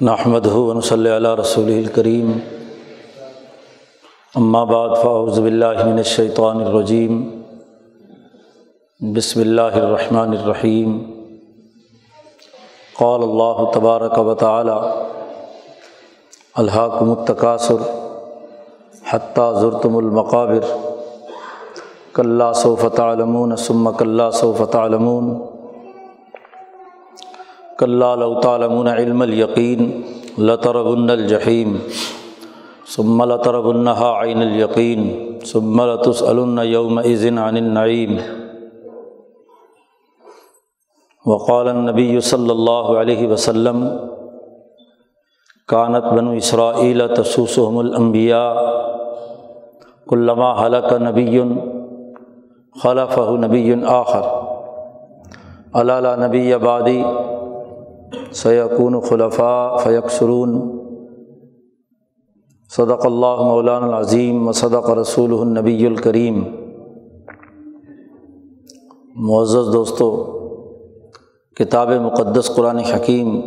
نحمد ون صلی اللہ رسول الکریم بعد فاعوذ باللہ من الشیطان الرجیم بسم اللہ الرحمن الرحیم قال اللہ تبارک و تعالی الحاکم التکاثر حتیٰ ضرتم المقابر. کلّہ صوف تعلمون ثم کلّہ صوف تعلمون. لو تعلمون علم الیقین لطربن الجحیم ثم لطربنها عین الیقین ثم لتسألن یومئذ عن النعیم. وقال النبی صلی اللہ علیہ وسلم، کانت بنو اسرائیل تسوسهم الانبیاء، کلما حلق نبی خلفہ نبی آخر علالا نبی آبادی سیقون خلفاء فیق سرون صدق اللہ مولان العظیم و صدق رسول النبی الکریم معزز دوستو، کتاب مقدس قرآن حکیم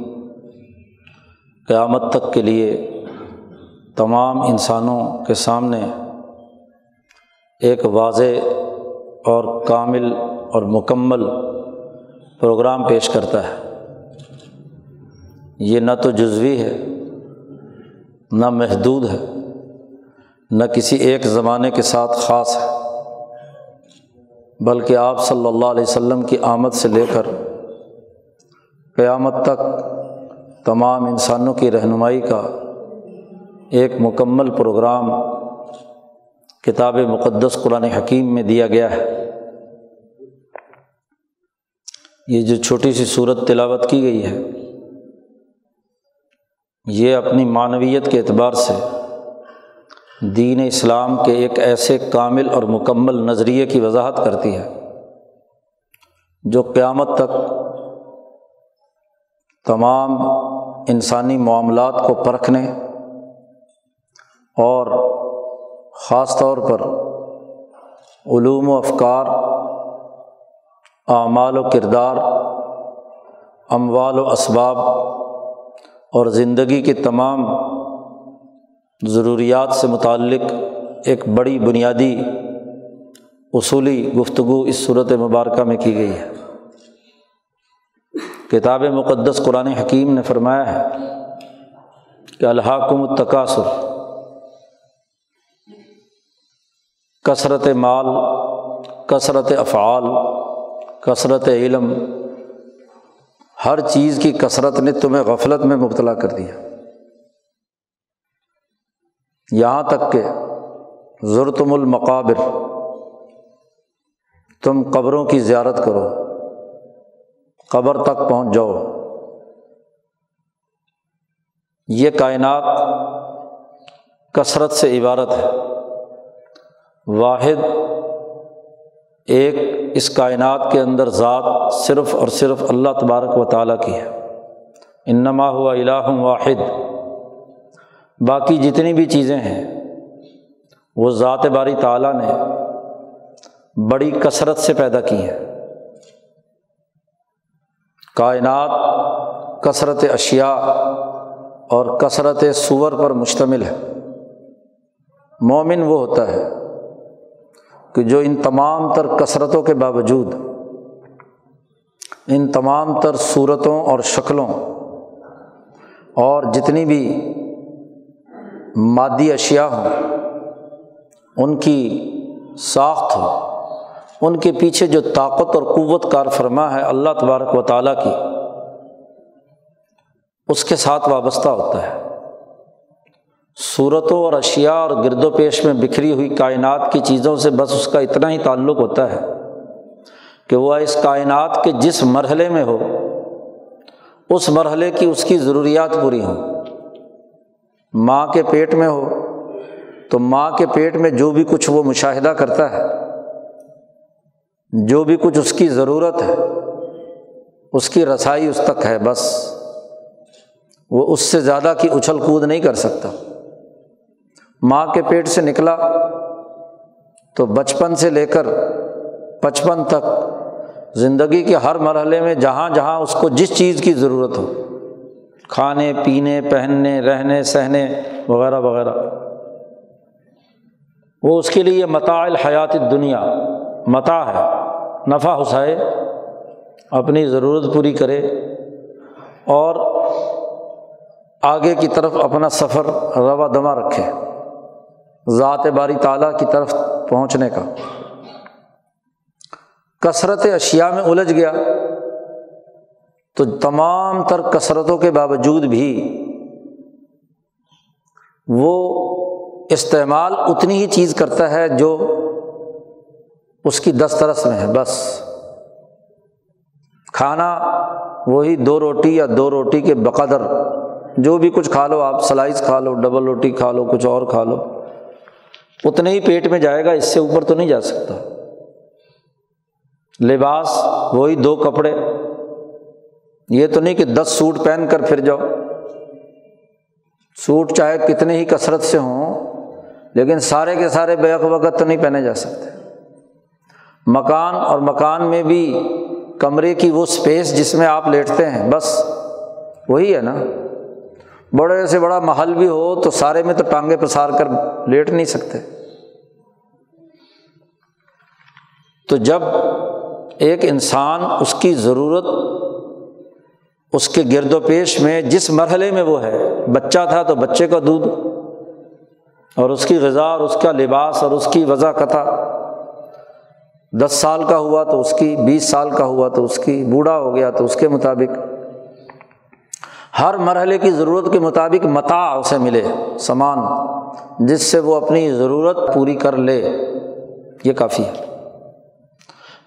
قیامت تک کے لیے تمام انسانوں کے سامنے ایک واضح اور کامل اور مکمل پروگرام پیش کرتا ہے۔ یہ نہ تو جزوی ہے، نہ محدود ہے، نہ کسی ایک زمانے کے ساتھ خاص ہے، بلکہ آپ صلی اللہ علیہ وسلم کی آمد سے لے کر قیامت تک تمام انسانوں کی رہنمائی کا ایک مکمل پروگرام کتاب مقدس قرآن حکیم میں دیا گیا ہے۔ یہ جو چھوٹی سی صورت تلاوت کی گئی ہے یہ اپنی معنویت کے اعتبار سے دین اسلام کے ایک ایسے کامل اور مکمل نظریے کی وضاحت کرتی ہے، جو قیامت تک تمام انسانی معاملات کو پرکھنے اور خاص طور پر علوم و افکار، اعمال و کردار، اموال و اسباب اور زندگی کے تمام ضروریات سے متعلق ایک بڑی بنیادی اصولی گفتگو اس صورت مبارکہ میں کی گئی ہے۔ کتاب مقدس قرآن حکیم نے فرمایا ہے کہ الحاکم التقاصر کثرت مال، کثرت افعال، کثرت علم ہر چیز کی کثرت نے تمہیں غفلت میں مبتلا کر دیا۔ یہاں تک کہ ضرتم المقابر، تم قبروں کی زیارت کرو، قبر تک پہنچ جاؤ۔ یہ کائنات کثرت سے عبارت ہے۔ واحد ایک اس کائنات کے اندر ذات صرف اور صرف اللہ تبارک و تعالیٰ کی ہے۔ انما ہوا الہ واحد۔ باقی جتنی بھی چیزیں ہیں، وہ ذات باری تعالیٰ نے بڑی کثرت سے پیدا کی ہیں۔ کائنات کثرت اشیا اور کثرت سور پر مشتمل ہے۔ مومن وہ ہوتا ہے کہ جو ان تمام تر کثرتوں کے باوجود، ان تمام تر صورتوں اور شکلوں اور جتنی بھی مادی اشیا ہوں، ان کی ساخت ہو، ان کے پیچھے جو طاقت اور قوت کار فرما ہے اللہ تبارک و تعالیٰ کی، اس کے ساتھ وابستہ ہوتا ہے۔ صورتوں اور اشیا اور گرد و پیش میں بکھری ہوئی کائنات کی چیزوں سے بس اس کا اتنا ہی تعلق ہوتا ہے کہ وہ اس کائنات کے جس مرحلے میں ہو، اس مرحلے کی اس کی ضروریات پوری ہوں۔ ماں کے پیٹ میں ہو، تو ماں کے پیٹ میں جو بھی کچھ وہ مشاہدہ کرتا ہے، جو بھی کچھ اس کی ضرورت ہے، اس کی رسائی اس تک ہے، بس۔ وہ اس سے زیادہ کی اچھل کود نہیں کر سکتا۔ ماں کے پیٹ سے نکلا تو بچپن سے لے کر پچپن تک زندگی کے ہر مرحلے میں جہاں جہاں اس کو جس چیز کی ضرورت ہو، کھانے، پینے، پہننے، رہنے، سہنے وغیرہ وغیرہ۔ وہ اس کے لیے متاع الحیات دنیا متا ہے، نفع حسائے اپنی ضرورت پوری کرے اور آگے کی طرف اپنا سفر روا دما رکھے۔ ذات باری تعالیٰ کی طرف پہنچنے کا۔ کثرت اشیا میں الجھ گیا تو تمام تر کثرتوں کے باوجود بھی وہ استعمال اتنی ہی چیز کرتا ہے جو اس کی دسترس میں ہے، بس۔ کھانا وہی دو روٹی یا دو روٹی کے بقدر، جو بھی کچھ کھا لو آپ، سلائس کھا لو، ڈبل روٹی کھا لو، کچھ اور کھا لو۔ اتنے ہی پیٹ میں جائے گا، اس سے اوپر تو نہیں جا سکتا۔ لباس، وہی دو کپڑے۔ یہ تو نہیں کہ دس سوٹ پہن کر پھر جاؤ۔ سوٹ چاہے کتنے ہی کثرت سے ہوں، لیکن سارے کے سارے بیک وقت تو نہیں پہنے جا سکتے۔ مکان اور مکان میں بھی کمرے کی وہ اسپیس جس میں آپ لیٹتے ہیں، بس وہی ہے نا۔ بڑے سے بڑا محل بھی ہو تو سارے میں تو ٹانگے پسار کر لیٹ نہیں سکتے۔ تو جب ایک انسان اس کی ضرورت اس کے گرد و پیش میں جس مرحلے میں وہ ہے، بچہ تھا تو بچے کا دودھ اور اس کی غذا اور اس کا لباس اور اس کی وضع قطع دس سال کا ہوا تو اس کی، بیس سال کا ہوا تو اس کی، بوڑھا ہو گیا تو اس کے مطابق۔ ہر مرحلے کی ضرورت کے مطابق متا اسے ملے، سامان، جس سے وہ اپنی ضرورت پوری کر لے۔ یہ کافی ہے۔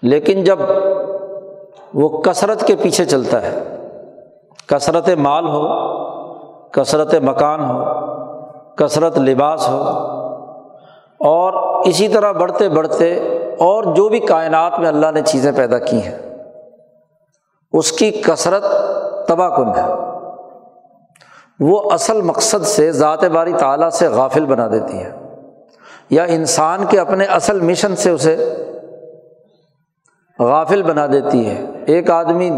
لیکن جب وہ کثرت کے پیچھے چلتا ہے، کثرت مال ہو، کثرت مکان ہو، کثرت لباس ہو، اور اسی طرح بڑھتے بڑھتے اور جو بھی کائنات میں اللہ نے چیزیں پیدا کی ہیں، اس کی کثرت تباہ کن ہے۔ وہ اصل مقصد سے ذات باری تعالیٰ سے غافل بنا دیتی ہے۔ یا انسان کے اپنے اصل مشن سے اسے غافل بنا دیتی ہے۔ ایک آدمی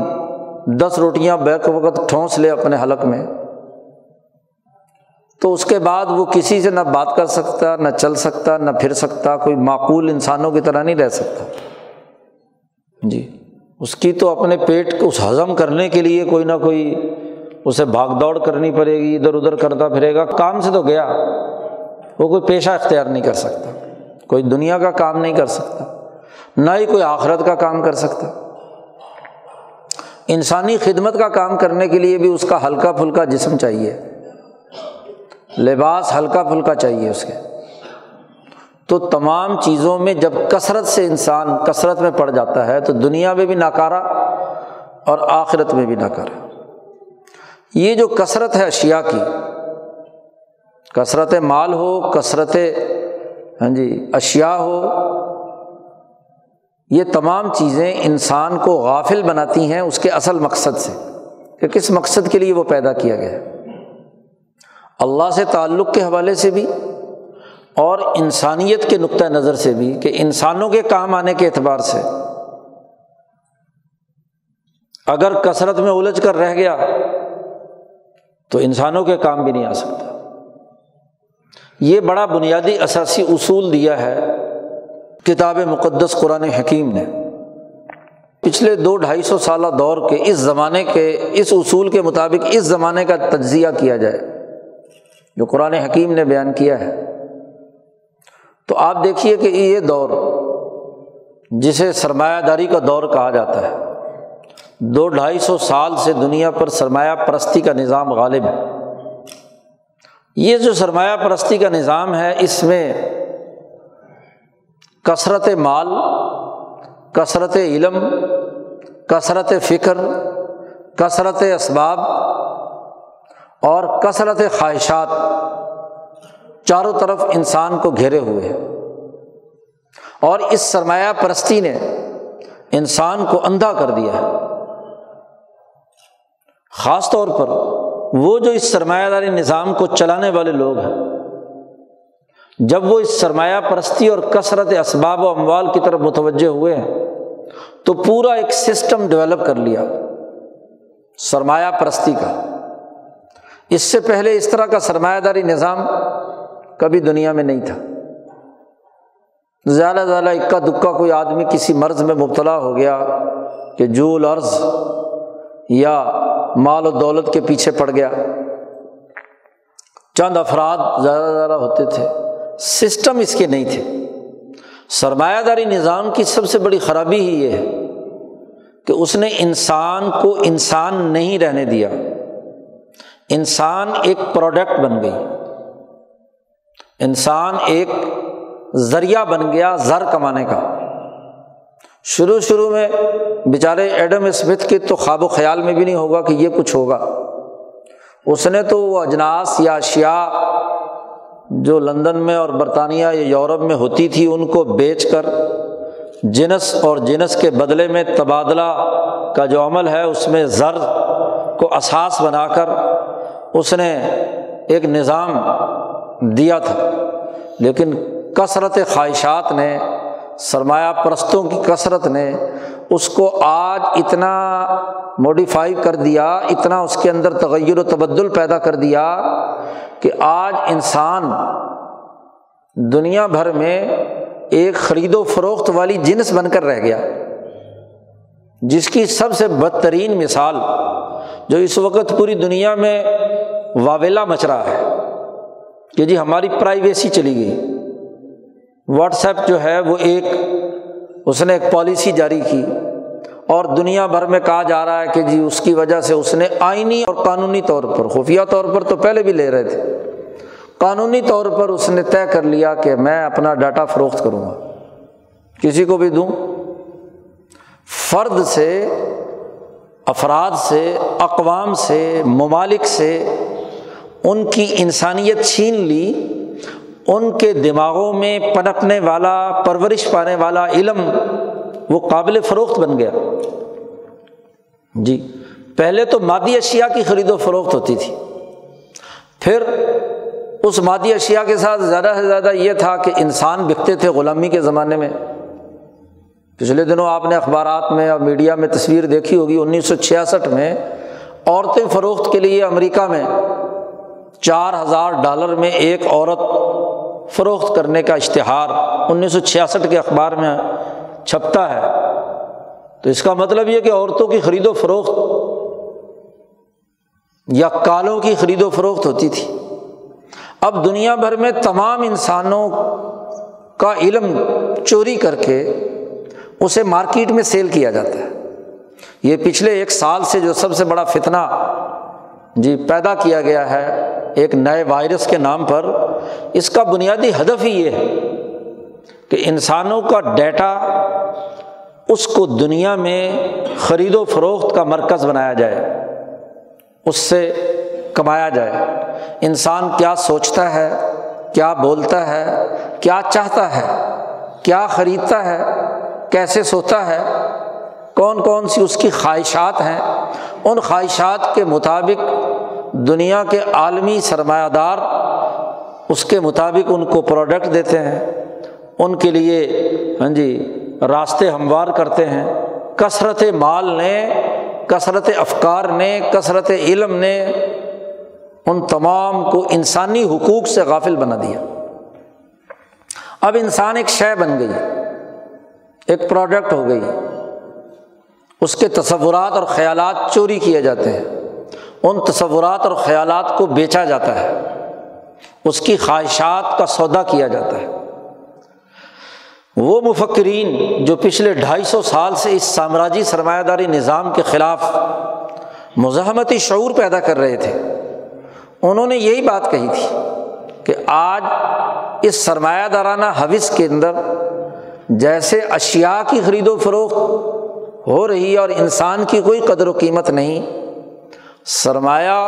دس روٹیاں بیک وقت ٹھونس لے اپنے حلق میں۔ تو اس کے بعد وہ کسی سے نہ بات کر سکتا، نہ چل سکتا، نہ پھر سکتا، کوئی معقول انسانوں کی طرح نہیں رہ سکتا۔ جی اس کی تو اپنے پیٹ کو اس ہضم کرنے کے لیے کوئی نہ کوئی اسے بھاگ دوڑ کرنی پڑے گی، ادھر ادھر کرتا پھرے گا۔ کام سے تو گیا۔ وہ کوئی پیشہ اختیار نہیں کر سکتا۔ کوئی دنیا کا کام نہیں کر سکتا۔ نہ ہی کوئی آخرت کا کام کر سکتا انسانی خدمت کا کام کرنے کے لیے بھی اس کا ہلکا پھلکا جسم چاہیے لباس ہلکا پھلکا چاہیے اس کے تو تمام چیزوں میں جب کثرت سے انسان کثرت میں پڑ جاتا ہے تو دنیا میں بھی ناکارا اور آخرت میں بھی ناکارا یہ جو کثرت ہے اشیا کی کثرت مال ہو، کثرت ہاں جی اشیا ہو یہ تمام چیزیں انسان کو غافل بناتی ہیں اس کے اصل مقصد سے کہ کس مقصد کے لیے وہ پیدا کیا گیا اللہ سے تعلق کے حوالے سے بھی اور انسانیت کے نقطۂ نظر سے بھی کہ انسانوں کے کام آنے کے اعتبار سے۔ اگر کثرت میں الجھ کر رہ گیا تو انسانوں کے کام بھی نہیں آ سکتا۔ یہ بڑا بنیادی اثاثی اصول دیا ہے کتاب مقدس قرآن حکیم نے۔ پچھلے دو ڈھائی سو سالہ دور کے اس زمانے کے، اس اصول کے مطابق اس زمانے کا تجزیہ کیا جائے۔ جو قرآن حکیم نے بیان کیا ہے۔ تو آپ دیکھیے کہ یہ دور، جسے سرمایہ داری کا دور کہا جاتا ہے، دو ڈھائی سو سال سے دنیا پر سرمایہ پرستی کا نظام غالب ہے۔ یہ جو سرمایہ پرستی کا نظام ہے، اس میں کثرت مال، کثرت علم، کثرت فکر، کثرت اسباب اور کثرت خواہشات چاروں طرف انسان کو گھیرے ہوئے ہیں۔ اور اس سرمایہ پرستی نے انسان کو اندھا کر دیا ہے۔ خاص طور پر وہ جو اس سرمایہ داری نظام کو چلانے والے لوگ ہیں جب وہ اس سرمایہ پرستی اور کثرت اسباب و اموال کی طرف متوجہ ہوئے ہیں تو پورا ایک سسٹم ڈیولپ کر لیا سرمایہ پرستی کا۔ اس سے پہلے اس طرح کا سرمایہ داری نظام کبھی دنیا میں نہیں تھا۔ زیادہ زیادہ اکا دکا کوئی آدمی کسی مرض میں مبتلا ہو گیا کہ جول عرض یا مال و دولت کے پیچھے پڑ گیا۔ چند افراد زیادہ زیادہ ہوتے تھے۔ سسٹم اس کے نہیں تھے۔ سرمایہ داری نظام کی سب سے بڑی خرابی ہی یہ ہے کہ اس نے انسان کو انسان نہیں رہنے دیا۔ انسان ایک پروڈکٹ بن گئی۔ انسان ایک ذریعہ بن گیا زر کمانے کا۔ شروع شروع میں بیچارے ایڈم اسمتھ کے تو خواب و خیال میں بھی نہیں ہوگا کہ یہ کچھ ہوگا۔ اس نے تو وہ اجناس یا اشیا جو لندن میں اور برطانیہ یا یورپ میں ہوتی تھی، ان کو بیچ کر جنس اور جنس کے بدلے میں تبادلہ کا جو عمل ہے، اس میں زر کو اساس بنا کر اس نے ایک نظام دیا تھا۔ لیکن کثرت خواہشات نے سرمایہ پرستوں کی کثرت نے اس کو آج اتنا موڈیفائی کر دیا، اتنا اس کے اندر تغیر و تبدل پیدا کر دیا کہ آج انسان دنیا بھر میں ایک خرید و فروخت والی جنس بن کر رہ گیا۔ جس کی سب سے بدترین مثال جو اس وقت پوری دنیا میں واویلا مچ رہا ہے کہ جی ہماری پرائیویسی چلی گئی۔ واٹس ایپ جو ہے وہ ایک اس نے ایک پالیسی جاری کی اور دنیا بھر میں کہا جا رہا ہے کہ جی اس کی وجہ سے اس نے آئینی اور قانونی طور پر، خفیہ طور پر تو پہلے بھی لے رہے تھے، قانونی طور پر اس نے طے کر لیا کہ میں اپنا ڈاٹا فروخت کروں گا۔ کسی کو بھی دوں؟ فرد سے، افراد سے، اقوام سے، ممالک سے ان کی انسانیت چھین لی ان کے دماغوں میں پنپنے والا، پرورش پانے والا علم وہ قابل فروخت بن گیا۔ جی پہلے تو مادی اشیا کی خرید و فروخت ہوتی تھی۔ پھر اس مادی اشیا کے ساتھ زیادہ سے زیادہ یہ تھا کہ انسان بکتے تھے غلامی کے زمانے میں۔ پچھلے دنوں آپ نے اخبارات میں اور میڈیا میں تصویر دیکھی ہوگی، انیس سو چھیاسٹھ میں عورتیں فروخت کے لیے امریکہ میں چار ہزار ڈالر میں ایک عورت فروخت کرنے کا اشتہار انیس سو چھیاسٹھ کے اخبار میں چھپتا ہے۔ تو اس کا مطلب یہ کہ عورتوں کی خرید و فروخت یا کالوں کی خرید و فروخت ہوتی تھی۔ اب دنیا بھر میں تمام انسانوں کا علم چوری کر کے اسے مارکیٹ میں سیل کیا جاتا ہے۔ یہ پچھلے ایک سال سے جو سب سے بڑا فتنہ جی پیدا کیا گیا ہے ایک نئے وائرس کے نام پر، اس کا بنیادی ہدف ہی یہ ہے کہ انسانوں کا ڈیٹا اس کو دنیا میں خرید و فروخت کا مرکز بنایا جائے، اس سے کمایا جائے۔ انسان کیا سوچتا ہے، کیا بولتا ہے، کیا چاہتا ہے، کیا خریدتا ہے، کیسے سوتا ہے، کون کون سی اس کی خواہشات ہیں، ان خواہشات کے مطابق دنیا کے عالمی سرمایہ دار اس کے مطابق ان کو پروڈکٹ دیتے ہیں، ان کے لیے ہاں جی راستے ہموار کرتے ہیں۔ کثرت مال نے، کثرت افکار نے، کثرت علم نے ان تمام کو انسانی حقوق سے غافل بنا دیا۔ اب انسان ایک شے بن گئی، ایک پروڈکٹ ہو گئی۔ اس کے تصورات اور خیالات چوری کیے جاتے ہیں۔ ان تصورات اور خیالات کو بیچا جاتا ہے۔ اس کی خواہشات کا سودا کیا جاتا ہے۔ وہ مفکرین جو پچھلے ڈھائی سو سال سے اس سامراجی سرمایہ داری نظام کے خلاف مزاحمتی شعور پیدا کر رہے تھے، انہوں نے یہی بات کہی تھی کہ آج اس سرمایہ دارانہ حوث کے اندر جیسے اشیا کی خرید و فروخت ہو رہی ہے اور انسان کی کوئی قدر و قیمت نہیں سرمایہ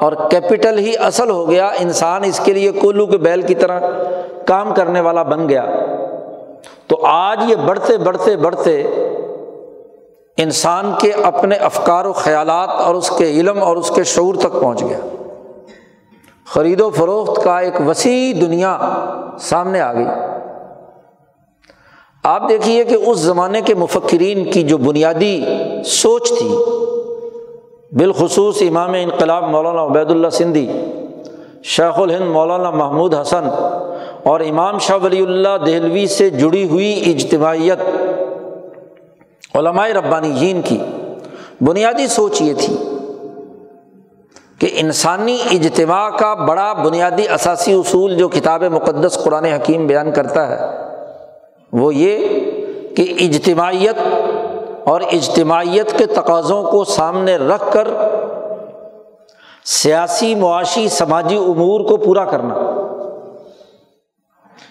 اور کیپٹل ہی اصل ہو گیا، انسان اس کے لیے کولو کے بیل کی طرح کام کرنے والا بن گیا۔ تو آج یہ بڑھتے بڑھتے بڑھتے انسان کے اپنے افکار و خیالات اور اس کے علم اور اس کے شعور تک پہنچ گیا۔ خرید و فروخت کا ایک وسیع دنیا سامنے آ گئی۔ آپ دیکھیے کہ اس زمانے کے مفکرین کی جو بنیادی سوچ تھی بالخصوص امام انقلاب مولانا عبید اللہ سندھی، شیخ الہند مولانا محمود حسن اور امام شاہ ولی اللہ دہلوی سے جڑی ہوئی اجتماعیت علماء ربانی جین کی بنیادی سوچ یہ تھی کہ انسانی اجتماع کا بڑا بنیادی اثاثی اصول جو کتاب مقدس قرآن حکیم بیان کرتا ہے، وہ یہ کہ اجتماعیت اور اجتماعیت کے تقاضوں کو سامنے رکھ کر سیاسی، معاشی، سماجی امور کو پورا کرنا۔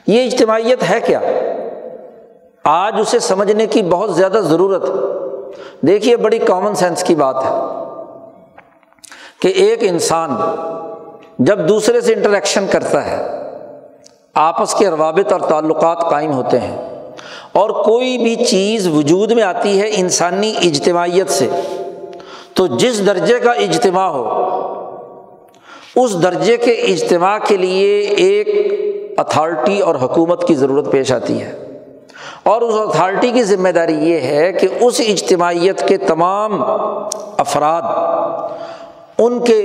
یہ اجتماعیت ہے کیا؟ آج اسے سمجھنے کی بہت زیادہ ضرورت۔ دیکھیے، بڑی کامن سینس کی بات ہے کہ ایک انسان جب دوسرے سے انٹریکشن کرتا ہے، آپس کے روابط اور تعلقات قائم ہوتے ہیں۔ اور کوئی بھی چیز وجود میں آتی ہے انسانی اجتماعیت سے، تو جس درجے کا اجتماع ہو، اس درجے کے اجتماع کے لیے ایک اتھارٹی اور حکومت کی ضرورت پیش آتی ہے۔ اور اس اتھارٹی کی ذمہ داری یہ ہے کہ اس اجتماعیت کے تمام افراد ان کے،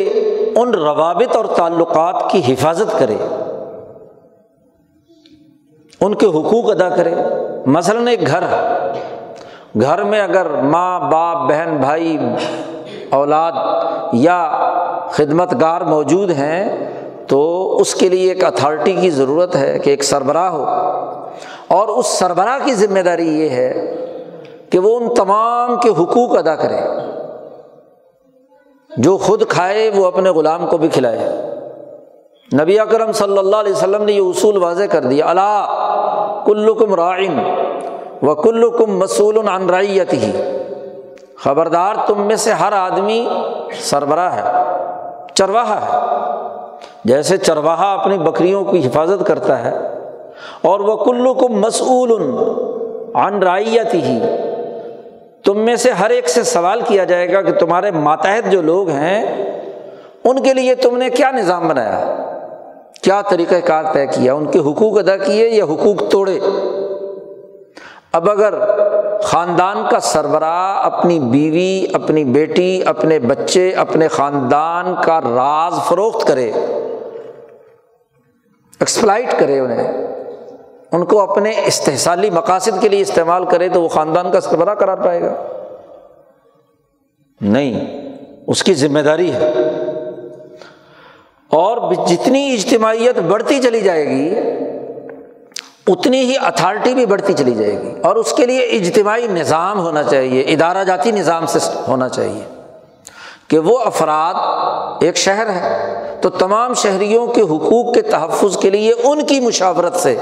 ان روابط اور تعلقات کی حفاظت کرے، ان کے حقوق ادا کرے۔ مثلاً ایک گھر گھر میں اگر ماں، باپ، بہن، بھائی، اولاد یا خدمت گار موجود ہیں، تو اس کے لیے ایک اتھارٹی کی ضرورت ہے کہ ایک سربراہ ہو۔ اور اس سربراہ کی ذمہ داری یہ ہے کہ وہ ان تمام کے حقوق ادا کرے۔ جو خود کھائے، وہ اپنے غلام کو بھی کھلائے۔ نبی اکرم صلی اللہ علیہ وسلم نے یہ اصول واضح کر دیا۔ اللہ کلکم رائن و کلکم مسول عن رعیت ہی خبردار تم میں سے ہر آدمی سربراہ ہے، چرواہا ہے۔ جیسے چرواہا اپنی بکریوں کی حفاظت کرتا ہے، اور وہ کلو کو مسعول عن رائیت ہی تم میں سے ہر ایک سے سوال کیا جائے گا کہ تمہارے ماتحت جو لوگ ہیں، ان کے لیے تم نے کیا نظام بنایا؟ کیا طریقۂ کار طے کیا؟ ان کے حقوق ادا کیے یا حقوق توڑے؟ اب اگر خاندان کا سربراہ اپنی بیوی، اپنی بیٹی، اپنے بچے، اپنے خاندان کا راز فروخت کرے ایکسپلائٹ کرے انہیں، ان کو اپنے استحصالی مقاصد کے لیے استعمال کرے تو وہ خاندان کا سربراہ کرا پائے گا۔ نہیں، اس کی ذمہ داری ہے۔ اور جتنی اجتماعیت بڑھتی چلی جائے گی، اتنی ہی اتھارٹی بھی بڑھتی چلی جائے گی۔ اور اس کے لیے اجتماعی نظام ہونا چاہیے، ادارہ جاتی نظام سے ہونا چاہیے۔ کہ وہ افراد، ایک شہر ہے، تو تمام شہریوں کے حقوق کے تحفظ کے لیے ان کی مشاورت سے،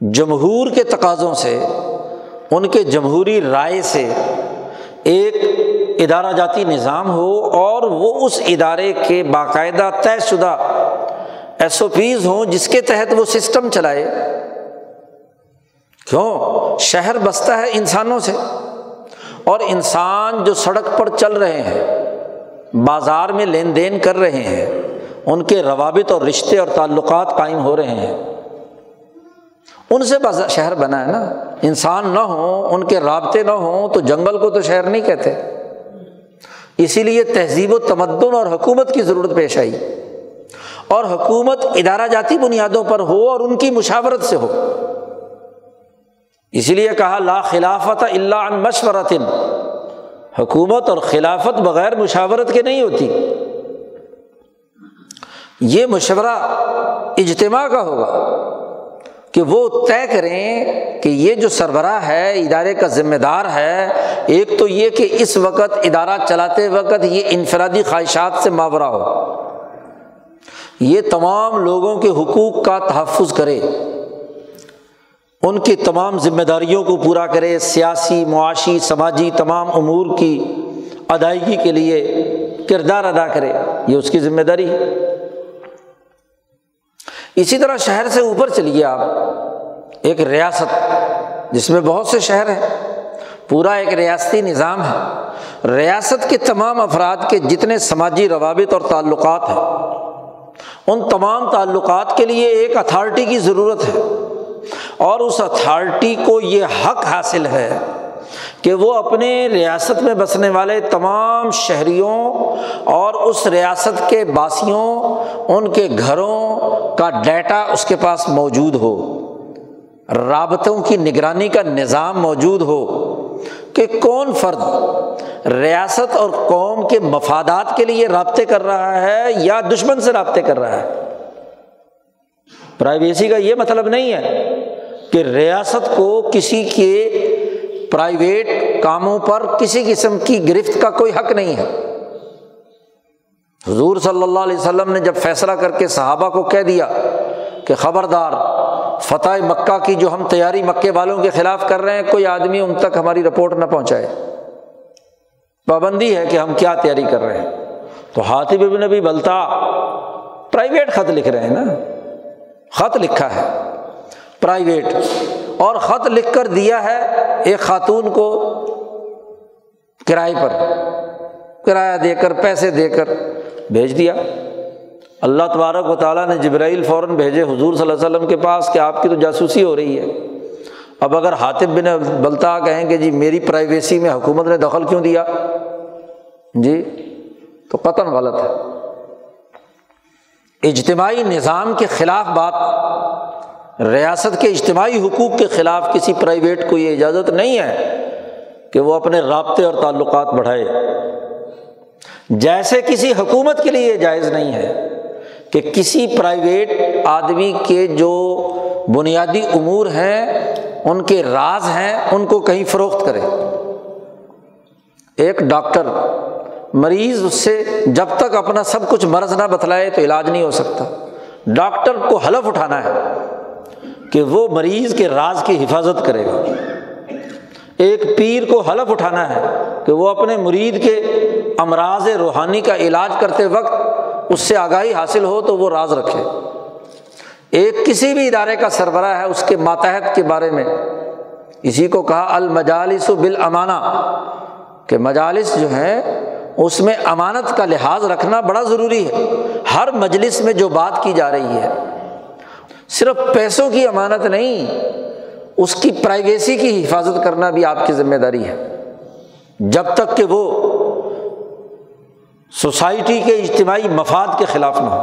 جمہور کے تقاضوں سے، ان کے جمہوری رائے سے ایک ادارہ جاتی نظام ہو اور وہ اس ادارے کے باقاعدہ طے شدہ ایس او پیز ہوں جس کے تحت وہ سسٹم چلائے۔ کیوں؟ شہر بستا ہے انسانوں سے اور انسان جو سڑک پر چل رہے ہیں، بازار میں لین دین کر رہے ہیں، ان کے روابط اور رشتے اور تعلقات قائم ہو رہے ہیں۔ ان سے شہر بنا ہے نا۔ انسان نہ ہوں، ان کے رابطے نہ ہوں تو جنگل کو تو شہر نہیں کہتے۔ اسی لیے تہذیب و تمدن اور حکومت کی ضرورت پیش آئی۔ اور حکومت ادارہ جاتی بنیادوں پر ہو اور ان کی مشاورت سے ہو۔ اسی لیے کہا، لا خلافت اللہ عن مشورت۔ حکومت اور خلافت بغیر مشاورت کے نہیں ہوتی۔ یہ مشورہ اجتماع کا ہوگا۔ کہ وہ طے کریں کہ یہ جو سربراہ ہے، ادارے کا ذمہ دار ہے، ایک تو یہ کہ اس وقت ادارہ چلاتے وقت یہ انفرادی خواہشات سے ماورہ ہو۔ یہ تمام لوگوں کے حقوق کا تحفظ کرے۔ ان کی تمام ذمہ داریوں کو پورا کرے، سیاسی، معاشی، سماجی تمام امور کی ادائیگی کے لیے کردار ادا کرے۔ یہ اس کی ذمہ داری۔ ہے اسی طرح شہر سے اوپر چلیے آپ۔ ایک ریاست، جس میں بہت سے شہر ہیں، پورا ایک ریاستی نظام ہے۔ ریاست کے تمام افراد کے جتنے سماجی روابط اور تعلقات ہیں، ان تمام تعلقات کے لیے ایک اتھارٹی کی ضرورت ہے۔ اور اس اتھارٹی کو یہ حق حاصل ہے کہ وہ اپنے ریاست میں بسنے والے تمام شہریوں اور اس ریاست کے باسیوں، ان کے گھروں کا ڈیٹا اس کے پاس موجود ہو۔ رابطوں کی نگرانی کا نظام موجود ہو کہ کون فرد ریاست اور قوم کے مفادات کے لیے رابطے کر رہا ہے یا دشمن سے رابطے کر رہا ہے۔ پرائیویسی کا یہ مطلب نہیں ہے کہ ریاست کو کسی کے پرائیویٹ کاموں پر کسی قسم کی گرفت کا کوئی حق نہیں ہے۔ حضور صلی اللہ علیہ وسلم نے جب فیصلہ کر کے صحابہ کو کہہ دیا کہ خبردار، فتح مکہ کی جو ہم تیاری مکے والوں کے خلاف کر رہے ہیں، کوئی آدمی ان تک ہماری رپورٹ نہ پہنچائے۔ پابندی ہے کہ ہم کیا تیاری کر رہے ہیں۔ تو ہاتھی بھی نبی بلتا پرائیویٹ خط لکھ رہے ہیں نا۔ خط لکھا ہے۔ پرائیویٹ۔ اور خط لکھ کر دیا ہے ایک خاتون کو کرائے پر، کرایہ دے کر، پیسے دے کر، بھیج دیا۔ اللہ تبارک و تعالیٰ نے جبرائیل فوراً بھیجے حضور صلی اللہ علیہ وسلم کے پاس کہ آپ کی تو جاسوسی ہو رہی ہے۔ اب اگر حاطب بن بلتا کہیں کہ جی میری پرائیویسی میں حکومت نے دخل کیوں دیا؟ جی تو قطن غلط ہے۔ اجتماعی نظام کے خلاف بات ریاست کے اجتماعی حقوق کے خلاف کسی پرائیویٹ کو یہ اجازت نہیں ہے کہ وہ اپنے رابطے اور تعلقات بڑھائے۔ جیسے کسی حکومت کے لیے یہ جائز نہیں ہے کہ کسی پرائیویٹ آدمی کے جو بنیادی امور ہیں، ان کے راز ہیں، ان کو کہیں فروخت کرے۔ ایک ڈاکٹر مریض اس سے جب تک اپنا سب کچھ مرض نہ بتلائے تو علاج نہیں ہو سکتا۔ ڈاکٹر کو حلف اٹھانا ہے۔ کہ وہ مریض کے راز کی حفاظت کرے گا۔ ایک پیر کو حلف اٹھانا ہے کہ وہ اپنے مرید کے امراض روحانی کا علاج کرتے وقت اس سے آگاہی حاصل ہو تو وہ راز رکھے۔ ایک کسی بھی ادارے کا سربراہ ہے اس کے ماتحت کے بارے میں۔ اسی کو کہا، المجالس و بالامانہ۔ کہ مجالس جو ہے اس میں امانت کا لحاظ رکھنا بڑا ضروری ہے۔ ہر مجلس میں جو بات کی جا رہی ہے صرف پیسوں کی امانت نہیں، اس کی پرائیویسی کی حفاظت کرنا بھی آپ کی ذمہ داری ہے۔ جب تک کہ وہ سوسائٹی کے اجتماعی مفاد کے خلاف نہ ہو۔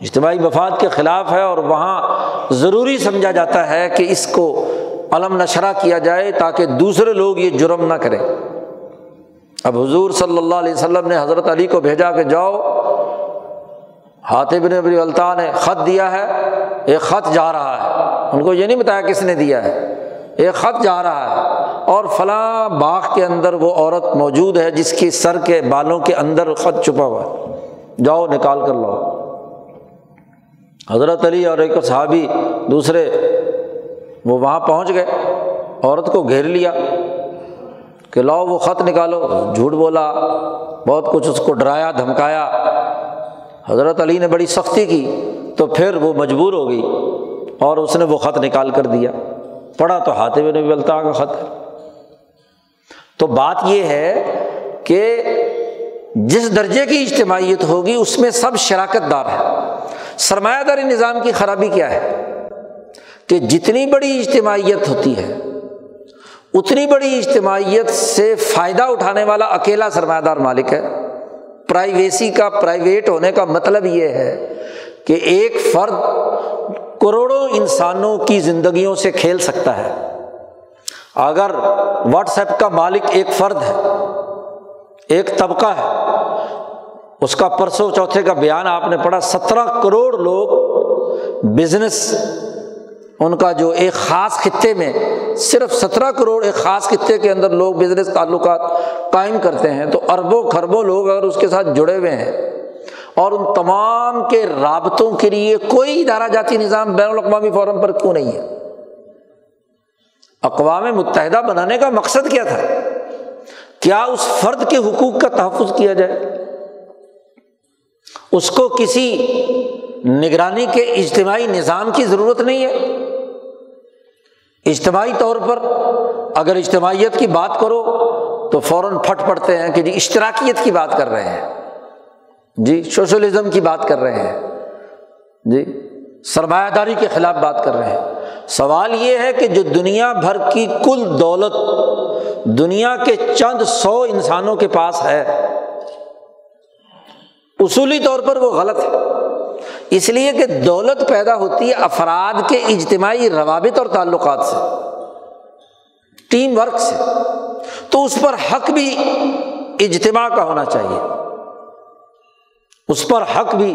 اجتماعی مفاد کے خلاف ہے اور وہاں ضروری سمجھا جاتا ہے کہ اس کو علم نشرہ کیا جائے تاکہ دوسرے لوگ یہ جرم نہ کریں۔ اب حضور صلی اللہ علیہ وسلم نے حضرت علی کو بھیجا کہ جاؤ حاطب نے ابری الطا نے خط دیا ہے۔ ایک خط جا رہا ہے۔ ان کو یہ نہیں بتایا کس نے دیا ہے۔ ایک خط جا رہا ہے۔ اور فلاں باغ کے اندر وہ عورت موجود ہے جس کی سر کے بالوں کے اندر خط چھپا ہوا ہے۔ جاؤ نکال کر لاؤ۔ حضرت علی اور ایک صحابی دوسرے وہ وہاں پہنچ گئے۔ عورت کو گھیر لیا کہ لاؤ وہ خط نکالو۔ جھوٹ بولا، بہت کچھ اس کو ڈرایا، دھمکایا۔ حضرت علی نے بڑی سختی کی تو پھر وہ مجبور ہو گئی اور اس نے وہ خط نکال کر دیا۔ پڑھا تو ہاتھ میں نبی الطا کا خط۔ ہے تو بات یہ ہے کہ جس درجے کی اجتماعیت ہوگی اس میں سب شراکت دار ہے سرمایہ داری نظام کی خرابی کیا ہے؟ کہ جتنی بڑی اجتماعیت ہوتی ہے، اتنی بڑی اجتماعیت سے فائدہ اٹھانے والا اکیلا سرمایہ دار مالک ہے۔ پرائیویسی کا پرائیویٹ ہونے کا مطلب یہ ہے کہ ایک فرد کروڑوں انسانوں کی زندگیوں سے کھیل سکتا ہے۔ اگر واٹس ایپ کا مالک ایک فرد ہے، ایک طبقہ ہے، اس کا پرسوں چوتھے کا بیان آپ نے پڑھا، سترہ کروڑ لوگ بزنس ان کا جو ایک خاص خطے میں صرف سترہ کروڑ ایک خاص خطے کے اندر لوگ بزنس تعلقات قائم کرتے ہیں، تو اربوں خربوں لوگ اگر اس کے ساتھ جڑے ہوئے ہیں اور ان تمام کے رابطوں کے لیے کوئی ادارہ جاتی نظام بین الاقوامی فورم پر کیوں نہیں ہے؟ اقوام متحدہ بنانے کا مقصد کیا تھا؟ کیا اس فرد کے حقوق کا تحفظ کیا جائے؟ اس کو کسی نگرانی کے اجتماعی نظام کی ضرورت نہیں ہے؟ اجتماعی طور پر اگر اجتماعیت کی بات کرو تو فوراً پھٹ پڑتے ہیں کہ جی اشتراکیت کی بات کر رہے ہیں۔ جی سوشلزم کی بات کر رہے ہیں۔ جی سرمایہ داری کے خلاف بات کر رہے ہیں۔ سوال یہ ہے کہ جو دنیا بھر کی کل دولت دنیا کے چند سو انسانوں کے پاس ہے، اصولی طور پر وہ غلط ہے۔ اس لیے کہ دولت پیدا ہوتی ہے افراد کے اجتماعی روابط اور تعلقات سے، ٹیم ورک سے۔ تو اس پر حق بھی اجتماع کا ہونا چاہیے۔ اس پر حق بھی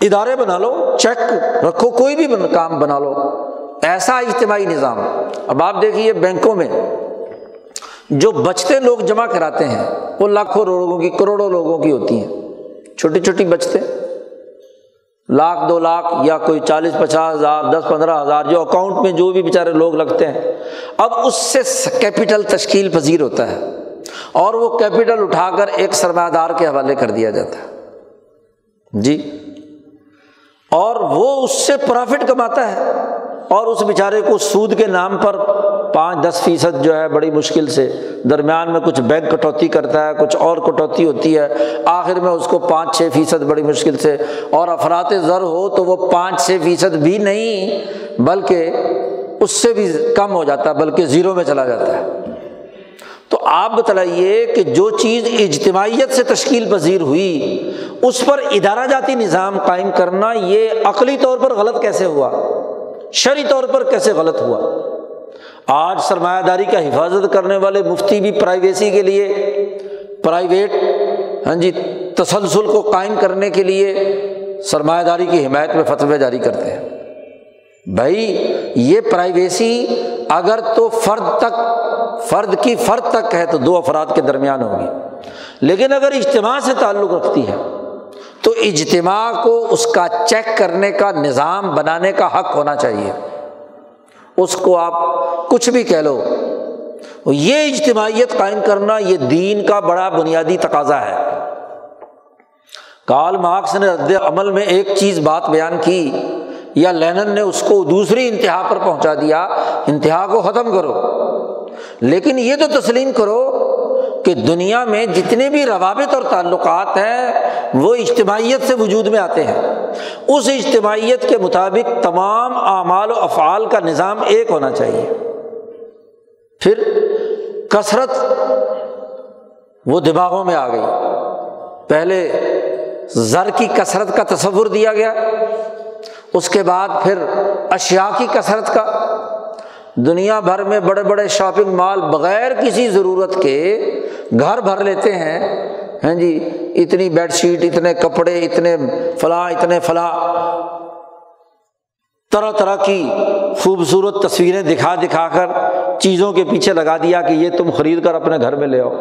ادارے بنا لو، چیک رکھو، کوئی بھی کام بنا لو۔ ایسا اجتماعی نظام۔ اب آپ دیکھیے بینکوں میں جو بچتے لوگ جمع کراتے ہیں، وہ لاکھوں لوگوں کی، کروڑوں لوگوں کی ہوتی ہیں۔ چھوٹی چھوٹی بچتے۔ لاکھ دو لاکھ یا کوئی چالیس پچاس ہزار، دس پندرہ ہزار، جو اکاؤنٹ میں جو بھی بیچارے لوگ لگتے ہیں۔ اب اس سے کیپٹل تشکیل پذیر ہوتا ہے۔ اور وہ کیپٹل اٹھا کر ایک سرمایہ دار کے حوالے کر دیا جاتا ہے۔ جی۔ اور وہ اس سے پرافٹ کماتا ہے۔ اور اس بیچارے کو سود کے نام پر پانچ دس فیصد جو ہے بڑی مشکل سے۔ درمیان میں کچھ بینک کٹوتی کرتا ہے، کچھ اور کٹوتی ہوتی ہے۔ آخر میں اس کو پانچ چھ فیصد بڑی مشکل سے۔ اور افراد زر ہو تو وہ پانچ چھ فیصد بھی نہیں، بلکہ اس سے بھی کم ہو جاتا ہے، بلکہ زیرو میں چلا جاتا ہے۔ تو آپ بتلائیے کہ جو چیز اجتماعیت سے تشکیل پذیر ہوئی، اس پر ادارہ جاتی نظام قائم کرنا یہ عقلی طور پر غلط کیسے ہوا؟ شرعی طور پر کیسے غلط ہوا؟ آج سرمایہ داری کا حفاظت کرنے والے مفتی بھی پرائیویسی کے لیے، پرائیویٹ ہاں جی تسلسل کو قائم کرنے کے لیے سرمایہ داری کی حمایت میں فتوے جاری کرتے ہیں۔ بھائی، یہ پرائیویسی اگر تو فرد تک، فرد کی فرد تک ہے تو دو افراد کے درمیان ہوگی لیکن اگر اجتماع سے تعلق رکھتی ہے، تو اجتماع کو اس کا چیک کرنے کا، نظام بنانے کا حق ہونا چاہیے۔ اس کو آپ کچھ بھی کہہ لو۔ یہ اجتماعیت قائم کرنا یہ دین کا بڑا بنیادی تقاضا ہے۔ کال مارکس نے رد عمل میں ایک چیز بات بیان کی، یا لینن نے اس کو دوسری انتہا پر پہنچا دیا، انتہا کو ختم کرو۔ لیکن یہ تو تسلیم کرو کہ دنیا میں جتنے بھی روابط اور تعلقات ہیں، وہ اجتماعیت سے وجود میں آتے ہیں۔ اس اجتماعیت کے مطابق تمام اعمال و افعال کا نظام ایک ہونا چاہیے۔ پھر کثرت وہ دماغوں میں آ گئی۔ پہلے زر کی کثرت کا تصور دیا گیا، اس کے بعد پھر اشیا کی کثرت کا۔ دنیا بھر میں بڑے بڑے شاپنگ مال بغیر کسی ضرورت کے گھر بھر لیتے ہیں۔ ہاں جی اتنی بیڈ شیٹ اتنے کپڑے، اتنے فلاں اتنے فلاں۔ طرح طرح کی خوبصورت تصویریں دکھا دکھا کر چیزوں کے پیچھے لگا دیا کہ یہ تم خرید کر اپنے گھر میں لے آؤ۔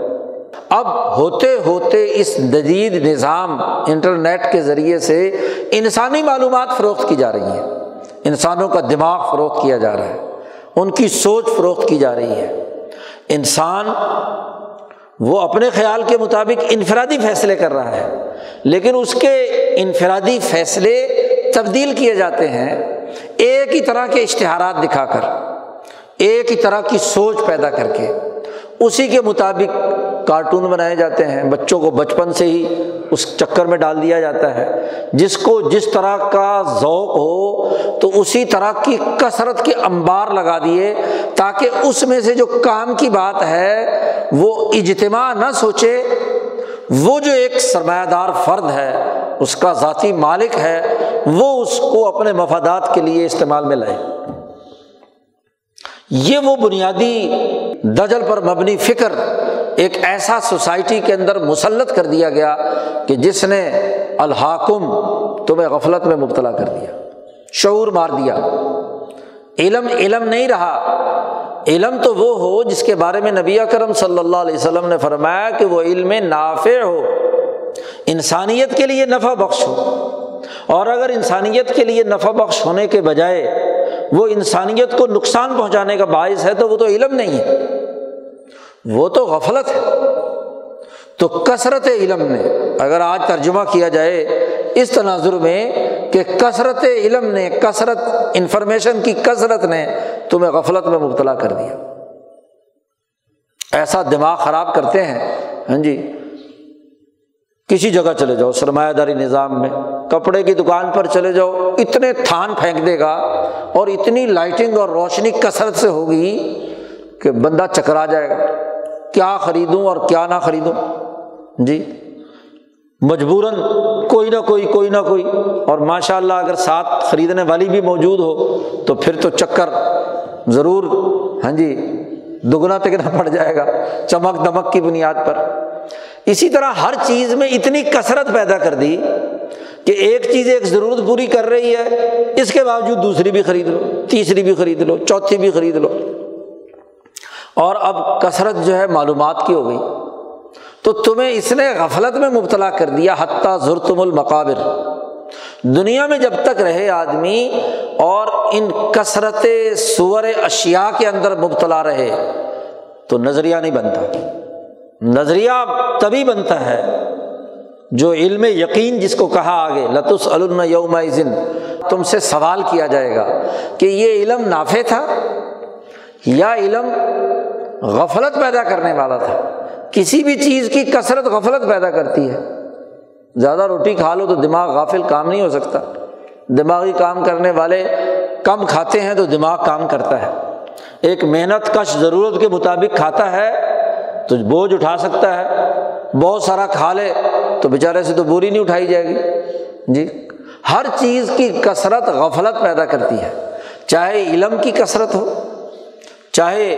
اب ہوتے ہوتے اس جدید نظام انٹرنیٹ کے ذریعے سے انسانی معلومات فروخت کی جا رہی ہیں۔ انسانوں کا دماغ فروخت کیا جا رہا ہے۔ ان کی سوچ فروخت کی جا رہی ہے۔ انسان وہ اپنے خیال کے مطابق انفرادی فیصلے کر رہا ہے۔ لیکن اس کے انفرادی فیصلے تبدیل کیے جاتے ہیں ایک ہی طرح کے اشتہارات دکھا کر، ایک ہی طرح کی سوچ پیدا کر کے۔ اسی کے مطابق کارٹون بنائے جاتے ہیں، بچوں کو بچپن سے ہی اس چکر میں ڈال دیا جاتا ہے۔ جس کو جس طرح کا ذوق ہو، تو اسی طرح کی کثرت کے انبار لگا دیے تاکہ اس میں سے جو کام کی بات ہے، وہ اجتماع نہ سوچے۔ وہ جو ایک سرمایہ دار فرد ہے، اس کا ذاتی مالک ہے، وہ اس کو اپنے مفادات کے لیے استعمال میں لائے۔ یہ وہ بنیادی دجل پر مبنی فکر ایک ایسا سوسائٹی کے اندر مسلط کر دیا گیا کہ جس نے الحاکم تمہیں غفلت میں مبتلا کر دیا، شعور مار دیا۔ علم علم نہیں رہا۔ علم تو وہ ہو جس کے بارے میں نبی کرم صلی اللہ علیہ وسلم نے فرمایا کہ وہ علم نافع ہو۔ انسانیت کے لیے نفع بخش ہو۔ اور اگر انسانیت کے لیے نفع بخش ہونے کے بجائے وہ انسانیت کو نقصان پہنچانے کا باعث ہے تو وہ تو علم نہیں ہے۔ وہ تو غفلت ہے۔ تو کثرت علم نے، اگر آج ترجمہ کیا جائے اس تناظر میں کہ کثرت علم نے، کثرت انفارمیشن کی کثرت نے تمہیں غفلت میں مبتلا کر دیا۔ ایسا دماغ خراب کرتے ہیں۔ ہاں جی کسی جگہ چلے جاؤ، سرمایہ داری نظام میں، کپڑے کی دکان پر چلے جاؤ، اتنے تھان پھینک دے گا اور اتنی لائٹنگ اور روشنی کثرت سے ہوگی کہ بندہ چکرا جائے گا۔ کیا خریدوں اور کیا نہ خریدوں؟ جی مجبوراً کوئی نہ کوئی کوئی نہ کوئی۔ اور ماشاء اللہ اگر ساتھ خریدنے والی بھی موجود ہو تو پھر تو چکر ضرور ہاں جی دگنا تگنا پڑ جائے گا چمک دمک کی بنیاد پر۔ اسی طرح ہر چیز میں اتنی کثرت پیدا کر دی کہ ایک چیز ایک ضرورت پوری کر رہی ہے، اس کے باوجود دوسری بھی خرید لو، تیسری بھی خرید لو، چوتھی بھی خرید لو۔ اور اب کثرت جو ہے معلومات کی ہو گئی۔ تو تمہیں اس نے غفلت میں مبتلا کر دیا، حتیٰ ضرتم المقابر۔ دنیا میں جب تک رہے آدمی اور ان کثرت سور اشیا کے اندر مبتلا رہے، تو نظریہ نہیں بنتا۔ نظریہ تبھی بنتا ہے جو علم یقین جس کو کہا آگے لطس علم یوم تم سے سوال کیا جائے گا کہ یہ علم نافع تھا یا علم غفلت پیدا کرنے والا تھا۔ کسی بھی چیز کی کثرت غفلت پیدا کرتی ہے۔ زیادہ روٹی کھا لو تو دماغ غافل کام نہیں ہو سکتا۔ دماغی کام کرنے والے کم کھاتے ہیں تو دماغ کام کرتا ہے۔ ایک محنت کش ضرورت کے مطابق کھاتا ہے تو بوجھ اٹھا سکتا ہے۔ بہت سارا کھا لے تو بیچارے سے تو بوری نہیں اٹھائی جائے گی۔ جی ہر چیز کی کثرت غفلت پیدا کرتی ہے۔ چاہے علم کی کثرت ہو، چاہے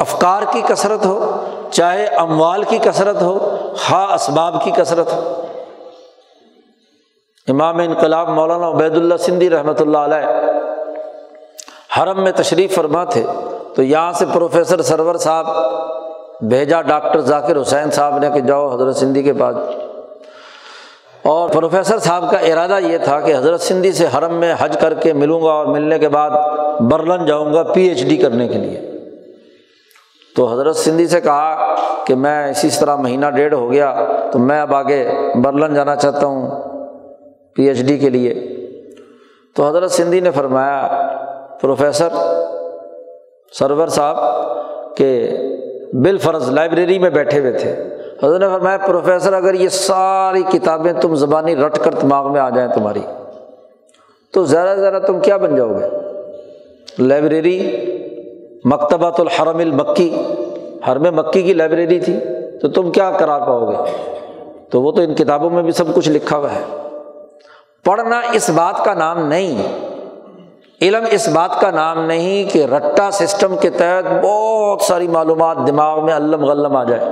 افکار کی کثرت ہو، چاہے اموال کی کثرت ہو، ہا اسباب کی کثرت ہو۔ امام انقلاب مولانا عبید اللہ سندھی رحمۃ اللہ علیہ حرم میں تشریف فرما تھے، تو یہاں سے پروفیسر سرور صاحب بھیجا ڈاکٹر ذاکر حسین صاحب نے کہ جاؤ حضرت سندھی کے پاس۔ اور پروفیسر صاحب کا ارادہ یہ تھا کہ حضرت سندھی سے حرم میں حج کر کے ملوں گا اور ملنے کے بعد برلن جاؤں گا پی ایچ ڈی کرنے کے لیے۔ تو حضرت سندھی سے کہا کہ میں اسی طرح مہینہ ڈیڑھ ہو گیا تو میں اب آگے برلن جانا چاہتا ہوں پی ایچ ڈی کے لیے۔ تو حضرت سندھی نے فرمایا، پروفیسر سرور صاحب، کہ بالفرض لائبریری میں بیٹھے ہوئے تھے۔ حضرت نے فرمایا، پروفیسر، اگر یہ ساری کتابیں تم زبانی رٹ کر دماغ میں آ جائیں تمہاری، تو ذرا ذرا تم کیا بن جاؤ گے؟ لائبریری مکتبۃ الحرم المکی۔ حرم مکی کی لائبریری تھی۔ تو تم کیا کرا پاؤ گے؟ تو وہ تو ان کتابوں میں بھی سب کچھ لکھا ہوا ہے۔ پڑھنا اس بات کا نام نہیں۔ علم اس بات کا نام نہیں کہ رٹا سسٹم کے تحت بہت ساری معلومات دماغ میں علم غلم آ جائے۔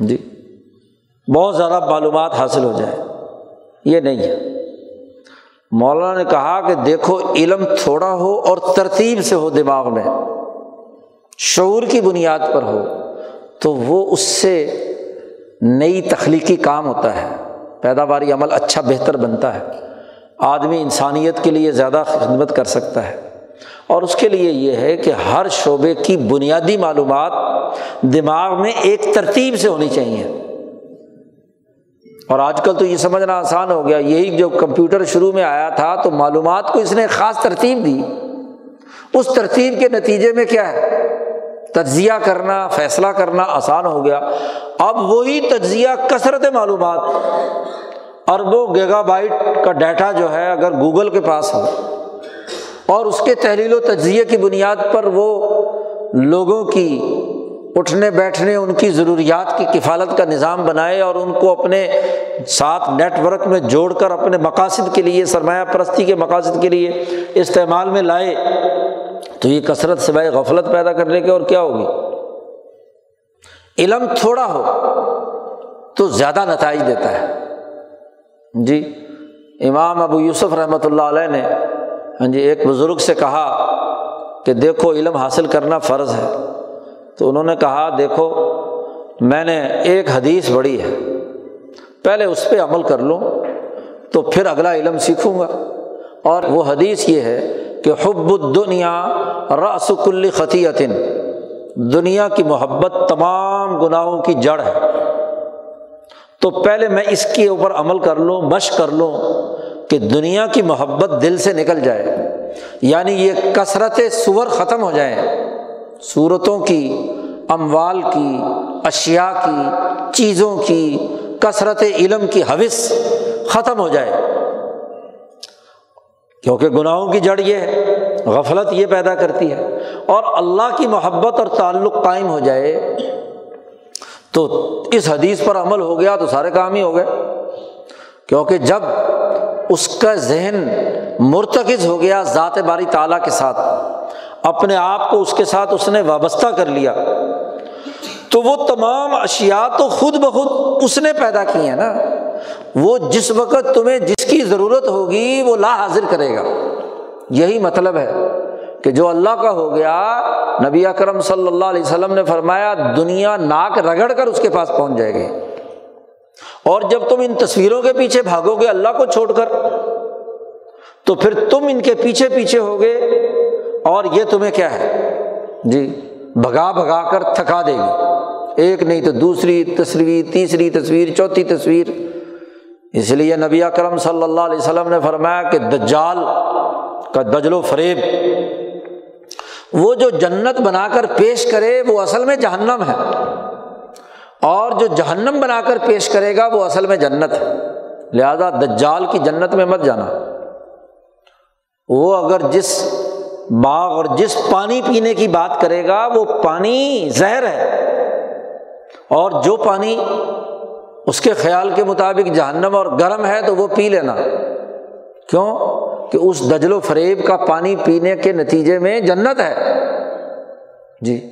جی بہت زیادہ معلومات حاصل ہو جائے۔ یہ نہیں ہے۔ مولانا نے کہا کہ دیکھو، علم تھوڑا ہو اور ترتیب سے ہو دماغ میں، شعور کی بنیاد پر ہو، تو وہ اس سے نئی تخلیقی کام ہوتا ہے۔ پیداواری عمل اچھا بہتر بنتا ہے۔ آدمی انسانیت کے لیے زیادہ خدمت کر سکتا ہے۔ اور اس کے لیے یہ ہے کہ ہر شعبے کی بنیادی معلومات دماغ میں ایک ترتیب سے ہونی چاہیے۔ اور آج کل تو یہ سمجھنا آسان ہو گیا، یہی جو کمپیوٹر شروع میں آیا تھا تو معلومات کو اس نے خاص ترتیب دی۔ اس ترتیب کے نتیجے میں کیا ہے؟ تجزیہ کرنا، فیصلہ کرنا آسان ہو گیا۔ اب وہی تجزیہ کثرت معلومات اور وہ گیگا بائٹ کا ڈیٹا جو ہے اگر گوگل کے پاس ہو اور اس کے تحلیل و تجزیے کی بنیاد پر وہ لوگوں کی اٹھنے بیٹھنے ان کی ضروریات کی کفالت کا نظام بنائے اور ان کو اپنے ساتھ نیٹ ورک میں جوڑ کر اپنے مقاصد کے لیے، سرمایہ پرستی کے مقاصد کے لیے استعمال میں لائے۔ تو یہ کثرت سے غفلت پیدا کرنے کے اور کیا ہوگی؟ علم تھوڑا ہو تو زیادہ نتائج دیتا ہے۔ جی امام ابو یوسف رحمۃ اللہ علیہ نے ہاں جی ایک بزرگ سے کہا کہ دیکھو، علم حاصل کرنا فرض ہے۔ تو انہوں نے کہا، دیکھو، میں نے ایک حدیث پڑھی ہے، پہلے اس پہ عمل کر لوں، تو پھر اگلا علم سیکھوں گا۔ اور وہ حدیث یہ ہے کہ حب الدنیا رس کل خطیتن دنیا کی محبت تمام گناہوں کی جڑ ہے۔ تو پہلے میں اس کے اوپر عمل کر لوں، مشق کر لوں کہ دنیا کی محبت دل سے نکل جائے یعنی یہ کثرت سور ختم ہو جائیں صورتوں کی، اموال کی اشیا کی، چیزوں کی، کثرت علم کی حوث ختم ہو جائے۔ کیونکہ گناہوں کی جڑ یہ ہے، غفلت یہ پیدا کرتی ہے۔ اور اللہ کی محبت اور تعلق قائم ہو جائے، تو اس حدیث پر عمل ہو گیا تو سارے کام ہی ہو گئے۔ کیونکہ جب اس کا ذہن مرتکز ہو گیا ذات باری تعالیٰ کے ساتھ اپنے آپ کو اس کے ساتھ اس نے وابستہ کر لیا۔ تو وہ تمام اشیا تو خود بخود اس نے پیدا کی ہیں نا۔ وہ جس وقت تمہیں جس کی ضرورت ہوگی وہ لا حاضر کرے گا۔ یہی مطلب ہے کہ جو اللہ کا ہو گیا، نبی اکرم صلی اللہ علیہ وسلم نے فرمایا، دنیا ناک رگڑ کر اس کے پاس پہنچ جائے گی۔ اور جب تم ان تصویروں کے پیچھے بھاگو گے اللہ کو چھوڑ کر، تو پھر تم ان کے پیچھے پیچھے ہوگے۔ اور یہ تمہیں کیا ہے؟ جی بھگا بھگا کر تھکا دے گی۔ ایک نہیں تو دوسری تصویر تیسری تصویر چوتھی تصویر اس لیے نبی کرم صلی اللہ علیہ وسلم نے فرمایا کہ دجال کا دجل و فریب، وہ جو جنت بنا کر پیش کرے، وہ اصل میں جہنم ہے۔ اور جو جہنم بنا کر پیش کرے گا، وہ اصل میں جنت ہے۔ لہذا دجال کی جنت میں مت جانا۔ وہ اگر جس باغ اور جس پانی پینے کی بات کرے گا، وہ پانی زہر ہے۔ اور جو پانی اس کے خیال کے مطابق جہنم اور گرم ہے تو وہ پی لینا۔ کیوں؟ کہ اس دجل و فریب کا پانی پینے کے نتیجے میں جنت ہے۔ جی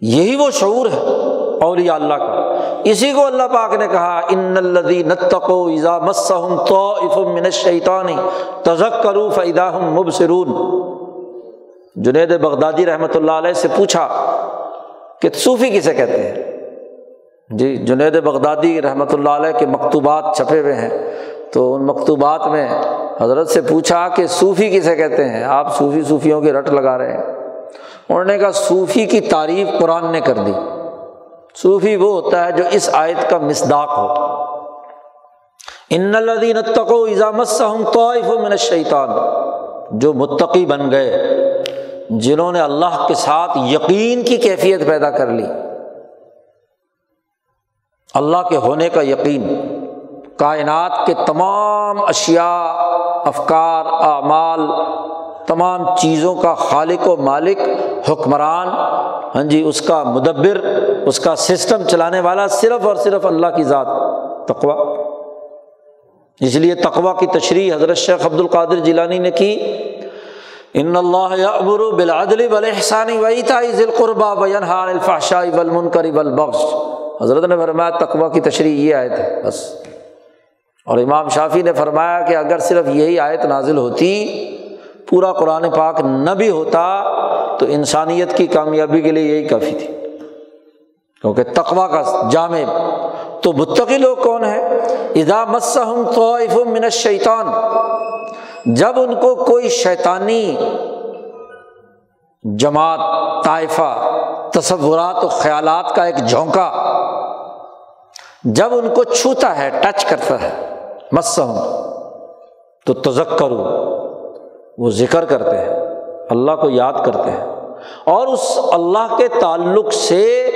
یہی وہ شعور ہے اور اللہ کا۔ اسی کو اللہ پاک نے کہا، ان الدی نتقو ایزا مسم تو من شیطانی تزک کرو فیدا ہم مبصرون جنید بغدادی رحمۃ اللہ علیہ سے پوچھا کہ صوفی کسے کہتے ہیں؟ جی جنید بغدادی رحمۃ اللہ علیہ کے مکتوبات چھپے ہوئے ہیں۔ تو ان مکتوبات میں حضرت سے پوچھا کہ صوفی کسے کہتے ہیں؟ آپ صوفی صوفیوں کی رٹ لگا رہے ہیں۔ انہوں نے کہا، صوفی کی تعریف قرآن نے کر دی۔ صوفی وہ ہوتا ہے جو اس آیت کا مسداق ہو۔ ان الدین تقو ایزامت من شیطان جو متقی بن گئے۔ جنہوں نے اللہ کے ساتھ یقین کی کیفیت پیدا کر لی۔ اللہ کے ہونے کا یقین، کائنات کے تمام اشیا افکار، اعمال، تمام چیزوں کا خالق و مالک، حکمران ہاں جی اس کا مدبر، اس کا سسٹم چلانے والا صرف اور صرف اللہ کی ذات تقوا اس لیے تقوا کی تشریح حضرت شیخ عبد القادر جیلانی نے کی۔ ان اللہ ابر بلادلی بلحسانی ویتا ذیل قربا بین حال الفاشائی بلمن کری حضرت نے فرمایا تقوا کی تشریح یہ آئے تھے بس۔ اور امام شافی نے فرمایا کہ اگر صرف یہی آیت نازل ہوتی، پورا قرآن پاک نہ بھی ہوتا، تو انسانیت کی کامیابی کے لیے یہی کافی تھی۔ کیونکہ تقوا کا جامع، تو متقی لوگ کون ہے ادا مسم تو من شیطان جب ان کو کوئی شیطانی جماعت، طائفہ، تصورات و خیالات کا ایک جھونکا جب ان کو چھوتا ہے، ٹچ کرتا ہے مسم تو تزک کرو وہ ذکر کرتے ہیں، اللہ کو یاد کرتے ہیں۔ اور اس اللہ کے تعلق سے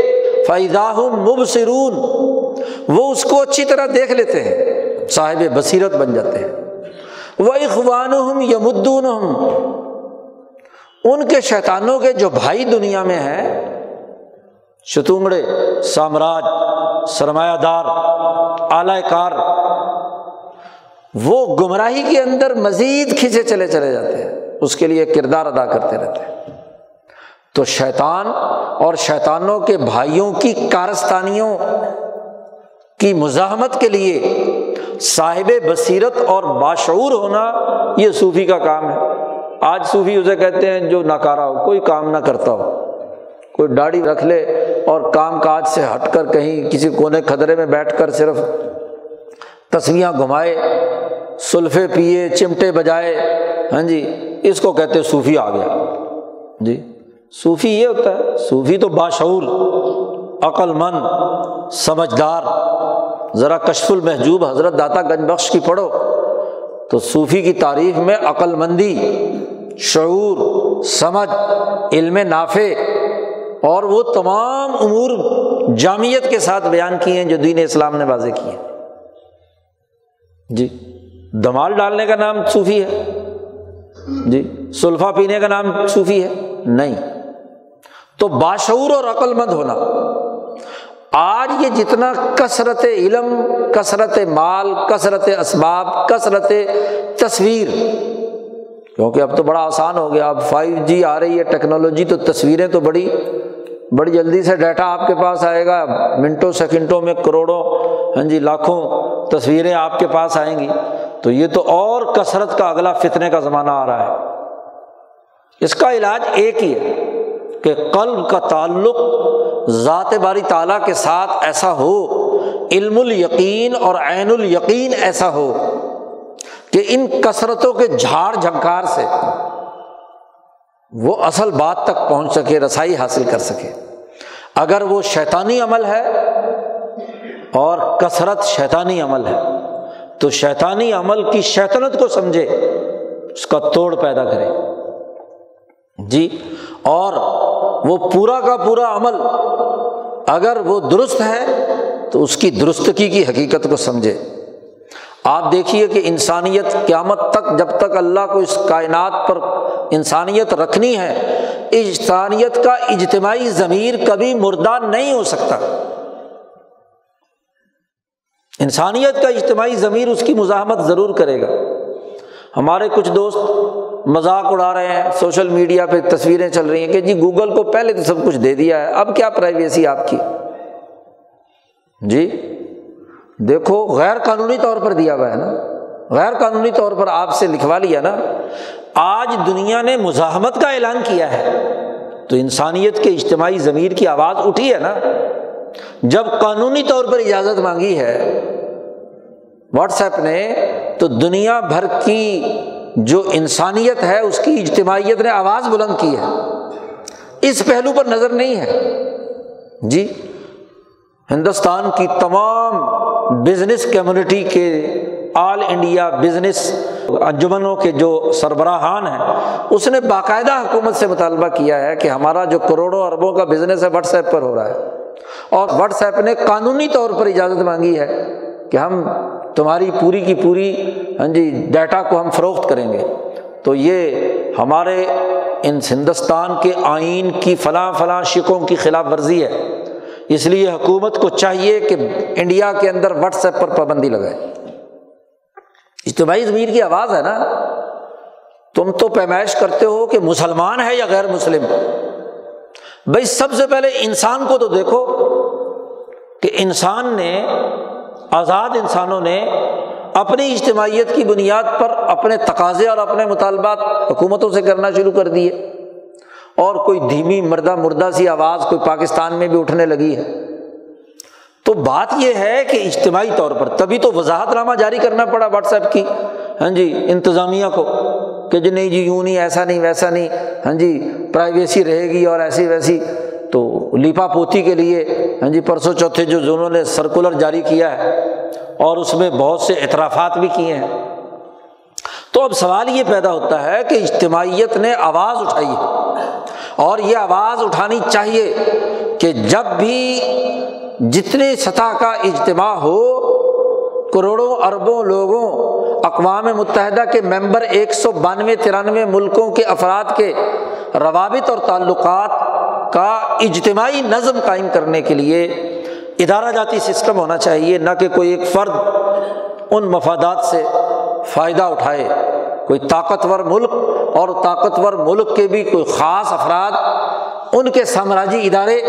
فائدہ مبصرون، وہ اس کو اچھی طرح دیکھ لیتے ہیں، صاحب بصیرت بن جاتے ہیں۔ وہ اخوان ہم یمدون ان کے شیطانوں کے جو بھائی دنیا میں ہیں، شتونگڑے، سامراج، سرمایہ دار اعلی کار، وہ گمراہی کے اندر مزید کھینچے چلے چلے جاتے ہیں، اس کے لیے کردار ادا کرتے رہتے ہیں۔ تو شیطان اور شیطانوں کے بھائیوں کی کارستانیوں کی مزاحمت کے لیے صاحب بصیرت اور باشعور ہونا یہ صوفی کا کام ہے۔ آج صوفی اسے کہتے ہیں جو ناکارا ہو، کوئی کام نہ کرتا ہو۔ کوئی داڑھی رکھ لے اور کام کاج سے ہٹ کر کہیں کسی کونے کھدرے میں بیٹھ کر صرف تصویاں گھمائے، سلفے پیے، چمٹے بجائے۔ ہاں جی اس کو کہتے صوفی آ گیا۔ جی صوفی یہ ہوتا ہے، صوفی تو باشعور عقل مند سمجھدار۔ ذرا کشف المحجوب حضرت داتا گنج بخش کی پڑھو۔ تو صوفی کی تعریف میں عقل مندی، شعور، سمجھ، علم نافع اور وہ تمام امور جامعت کے ساتھ بیان کیے ہیں جو دین اسلام نے واضح کیے جی دمال ڈالنے کا نام صوفی ہے۔ جی سلفا پینے کا نام صوفی ہے۔ نہیں۔ تو باشعور اور عقل مند ہونا۔ آج یہ جتنا کثرت علم، کثرت مال، کثرت اسباب، کثرت تصویر، کیونکہ اب تو بڑا آسان ہو گیا، اب فائیو جی آ رہی ہے، ٹیکنالوجی تو تصویریں تو بڑی بڑی جلدی سے ڈیٹا آپ کے پاس آئے گا، منٹوں، سیکنڈوں میں کروڑوں ہاں جی لاکھوں تصویریں آپ کے پاس آئیں گی۔ تو یہ تو اور کثرت کا اگلا فتنے کا زمانہ آ رہا ہے۔ اس کا علاج ایک ہی ہے کہ قلب کا تعلق ذات باری تعالیٰ کے ساتھ ایسا ہو، علم الیقین اور عین الیقین ایسا ہو کہ ان کثرتوں کے جھاڑ جھنکار سے وہ اصل بات تک پہنچ سکے، رسائی حاصل کر سکے۔ اگر وہ شیطانی عمل ہے اور کثرت شیطانی عمل ہے، تو شیطانی عمل کی شیطنت کو سمجھے، اس کا توڑ پیدا کرے۔ جی اور وہ پورا کا پورا عمل اگر وہ درست ہے تو اس کی درستگی کی حقیقت کو سمجھے۔ آپ دیکھیے کہ انسانیت قیامت تک جب تک اللہ کو اس کائنات پر انسانیت رکھنی ہے، انسانیت کا اجتماعی ضمیر کبھی مردہ نہیں ہو سکتا۔ انسانیت کا اجتماعی ضمیر اس کی مزاحمت ضرور کرے گا۔ ہمارے کچھ دوست مذاق اڑا رہے ہیں، سوشل میڈیا پہ تصویریں چل رہی ہیں کہ جی گوگل کو پہلے تو سب کچھ دے دیا ہے، اب کیا پرائیویسی آپ کی؟ جی دیکھو، غیر قانونی طور پر دیا ہوا ہے نا۔ غیر قانونی طور پر آپ سے لکھوا لیا نا، آج دنیا نے مزاحمت کا اعلان کیا ہے۔ تو انسانیت کے اجتماعی ضمیر کی آواز اٹھی ہے نا۔ جب قانونی طور پر اجازت مانگی ہے، واٹس ایپ نے تو دنیا بھر کی جو انسانیت ہے، اس کی اجتماعیت نے آواز بلند کی ہے۔ اس پہلو پر نظر نہیں ہے۔ جی ہندوستان کی تمام بزنس کمیونٹی کے آل انڈیا بزنس انجمنوں کے جو سربراہان ہیں، اس نے باقاعدہ حکومت سے مطالبہ کیا ہے کہ ہمارا جو کروڑوں اربوں کا بزنس ہے واٹس ایپ پر ہو رہا ہے۔ اور واٹس ایپ نے قانونی طور پر اجازت مانگی ہے۔ کہ ہم تمہاری پوری کی پوری ہاں جی ڈیٹا کو ہم فروخت کریں گے۔ تو یہ ہمارے ان ہندوستان کے آئین کی فلاں فلاں شکوں کی خلاف ورزی ہے۔ اس لیے حکومت کو چاہیے کہ انڈیا کے اندر واٹس ایپ پر پابندی لگائے۔ اجتماعی ضمیر کی آواز ہے نا۔ تم تو پیمائش کرتے ہو کہ مسلمان ہے یا غیر مسلم۔ بھائی، سب سے پہلے انسان کو تو دیکھو کہ انسان نے آزاد انسانوں نے اپنی اجتماعیت کی بنیاد پر اپنے تقاضے اور اپنے مطالبات حکومتوں سے کرنا شروع کر دیے۔ اور کوئی دھیمی مردہ مردہ سی آواز کوئی پاکستان میں بھی اٹھنے لگی ہے۔ تو بات یہ ہے کہ اجتماعی طور پر تبھی تو وضاحت نامہ جاری کرنا پڑا واٹس ایپ کی۔ ہاں جی انتظامیہ کو کہ جی نہیں جی یوں نہیں، ایسا نہیں، ویسا نہیں۔ ہاں جی پرائیویسی رہے گی اور ایسی ویسی تو لیپا پوتی کے لیے ہاں جی پرسوں چوتھے جو زونوں نے سرکولر جاری کیا ہے اور اس میں بہت سے اعترافات بھی کیے ہیں۔ تو اب سوال یہ پیدا ہوتا ہے کہ اجتماعیت نے آواز اٹھائی ہے اور یہ آواز اٹھانی چاہیے کہ جب بھی جتنے سطح کا اجتماع ہو، کروڑوں اربوں لوگوں، اقوام متحدہ کے ممبر ایک سو بانوے ترانوے ملکوں کے افراد کے روابط اور تعلقات کا اجتماعی نظم قائم کرنے کے لیے ادارہ جاتی سسٹم ہونا چاہیے، نہ کہ کوئی ایک فرد ان مفادات سے فائدہ اٹھائے۔ کوئی طاقتور ملک اور طاقتور ملک کے بھی کوئی خاص افراد ان کے سامراجی ادارے